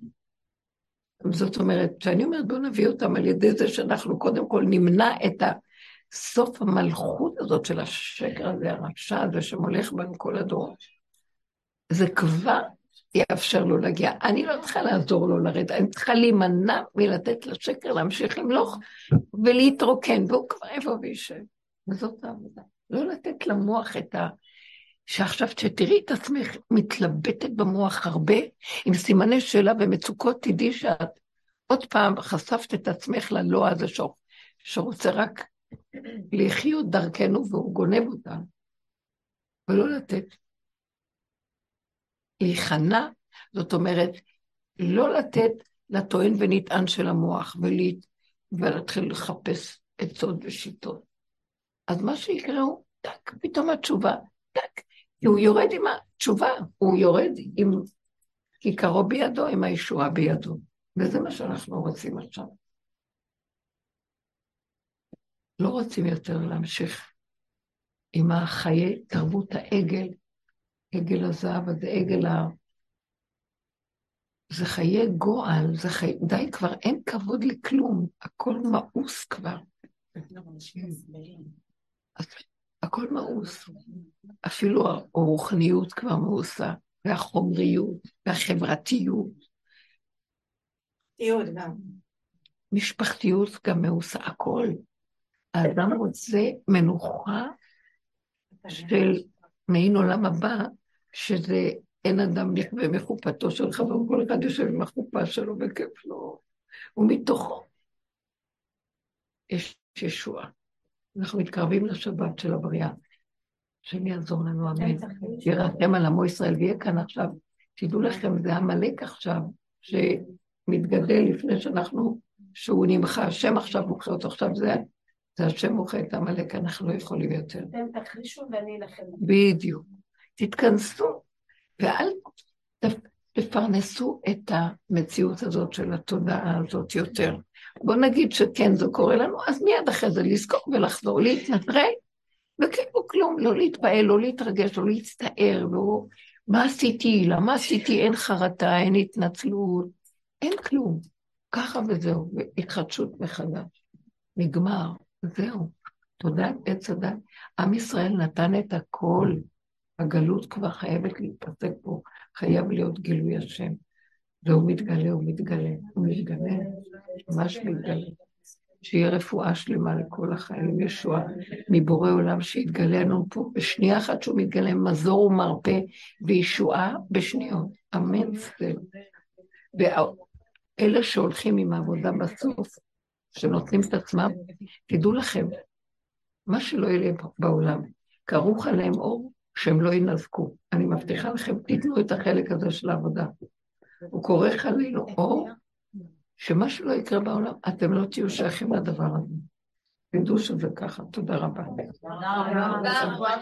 זאת אומרת, כשאני אומרת בואו נביא אותם על ידי זה שאנחנו קודם כל נמנע את הסוף המלכות הזאת של השקר הזה, הרשע הזה שמולך בנו כל הדורות. זה כבר יאפשר לו להגיע. אני לא צריכה לעזור לו לרדת, אני צריכה להימנע מלתת לשקר להמשיך למלוך ולהתרוקן, והוא כבר יבוא וישב. וזאת העבודה. לא לתת למוח את ה... שעכשיו כשתראי את עצמך מתלבטת במוח הרבה, עם סימני שאלה ומצוקות, תדעי שאת עוד פעם חשפת את עצמך ללא הזה. שרוצה רק לחיות דרכנו והוא גונב אותנו, ולא לתת. להיכנע, זאת אומרת, לא לתת לטוען ונטען של המוח ולהת... ולהתחיל לחפש עצות ושיטות. אז מה שיקרה הוא, טק, פתאום התשובה, טק, כי הוא יורד עם התשובה, הוא יורד עם כיכרו בידו, עם הישועה בידו. וזה מה שאנחנו רוצים עכשיו. לא רוצים יותר להמשיך עם החיי תרבות העגל, עגל הזהב הזה, עגל ה... זה חיי גועל, זה חי... די, כבר אין כבוד לכלום, הכל מאוס כבר. הכל מאוס. אפילו הרוחניות כבר מאוסה, והחומריות, והחברתיות. משפחתיות גם מאוסה, הכל. האדם רוצה מנוחה של מעין עולם הבא, שזה אין אדם יכבה מחופתו של חברו, כל אחד יושב עם החופה שלו וכיף לו, ומתוכו יש ישועה. אנחנו מתקרבים לשבת של הבריאה. השם יעזור לנו, אמן. ירחם על עמו ישראל, ויהיה כאן עכשיו, תדעו לכם, זה עמלק עכשיו, שמתגדל לפני שאנחנו, שהוא נמחה, השם עכשיו מוחה אותו, עכשיו זה, זה השם מוחה את עמלק, אנחנו לא יכולים יותר. אתם תחרישו ואני אלחם. בדיוק. תתכנסו, ואל תפרנסו את המציאות הזאת של התודעה הזאת יותר. בוא נגיד שכן, זה קורה לנו, אז מיד אחרי זה לזכור ולחזור, להתנטרל, וכאילו כלום, לא להתפעל, לא להתרגש, לא להצטער, לא... מה עשיתי? למה עשיתי? אין חרטה, אין התנצלות, אין כלום. ככה וזהו, התחדשות מחדש. נגמר, זהו. תודה, עץ הדת. עם ישראל נתן את הכל. הגלות כבר חייבת להיפסק פה, חייב להיות גילוי השם. והוא מתגלה, הוא מתגלה, הוא מתגלה, ממש מתגלה. שיהיה רפואה שלמה לכל החיים, ישועה מבורא עולם שיתגלה לנו פה בשנייה אחת שהוא מתגלה, מזור ומרפא וישועה בשניות. אמן. ואלה שהולכים עם העבודה בסוף, שנותנים את עצמם, תדעו לכם, מה שלא יהיה בעולם, כרוך עליהם אור שהם לא ינזקו. אני מבטיחה לכם, תיתנו את החלק הזה של העבודה. הוא כורך עלינו אור, שמה שלא יקרה בעולם, אתם לא תהיו שייכים לדבר הזה. תדעו שזה ככה. תודה רבה. תודה רבה.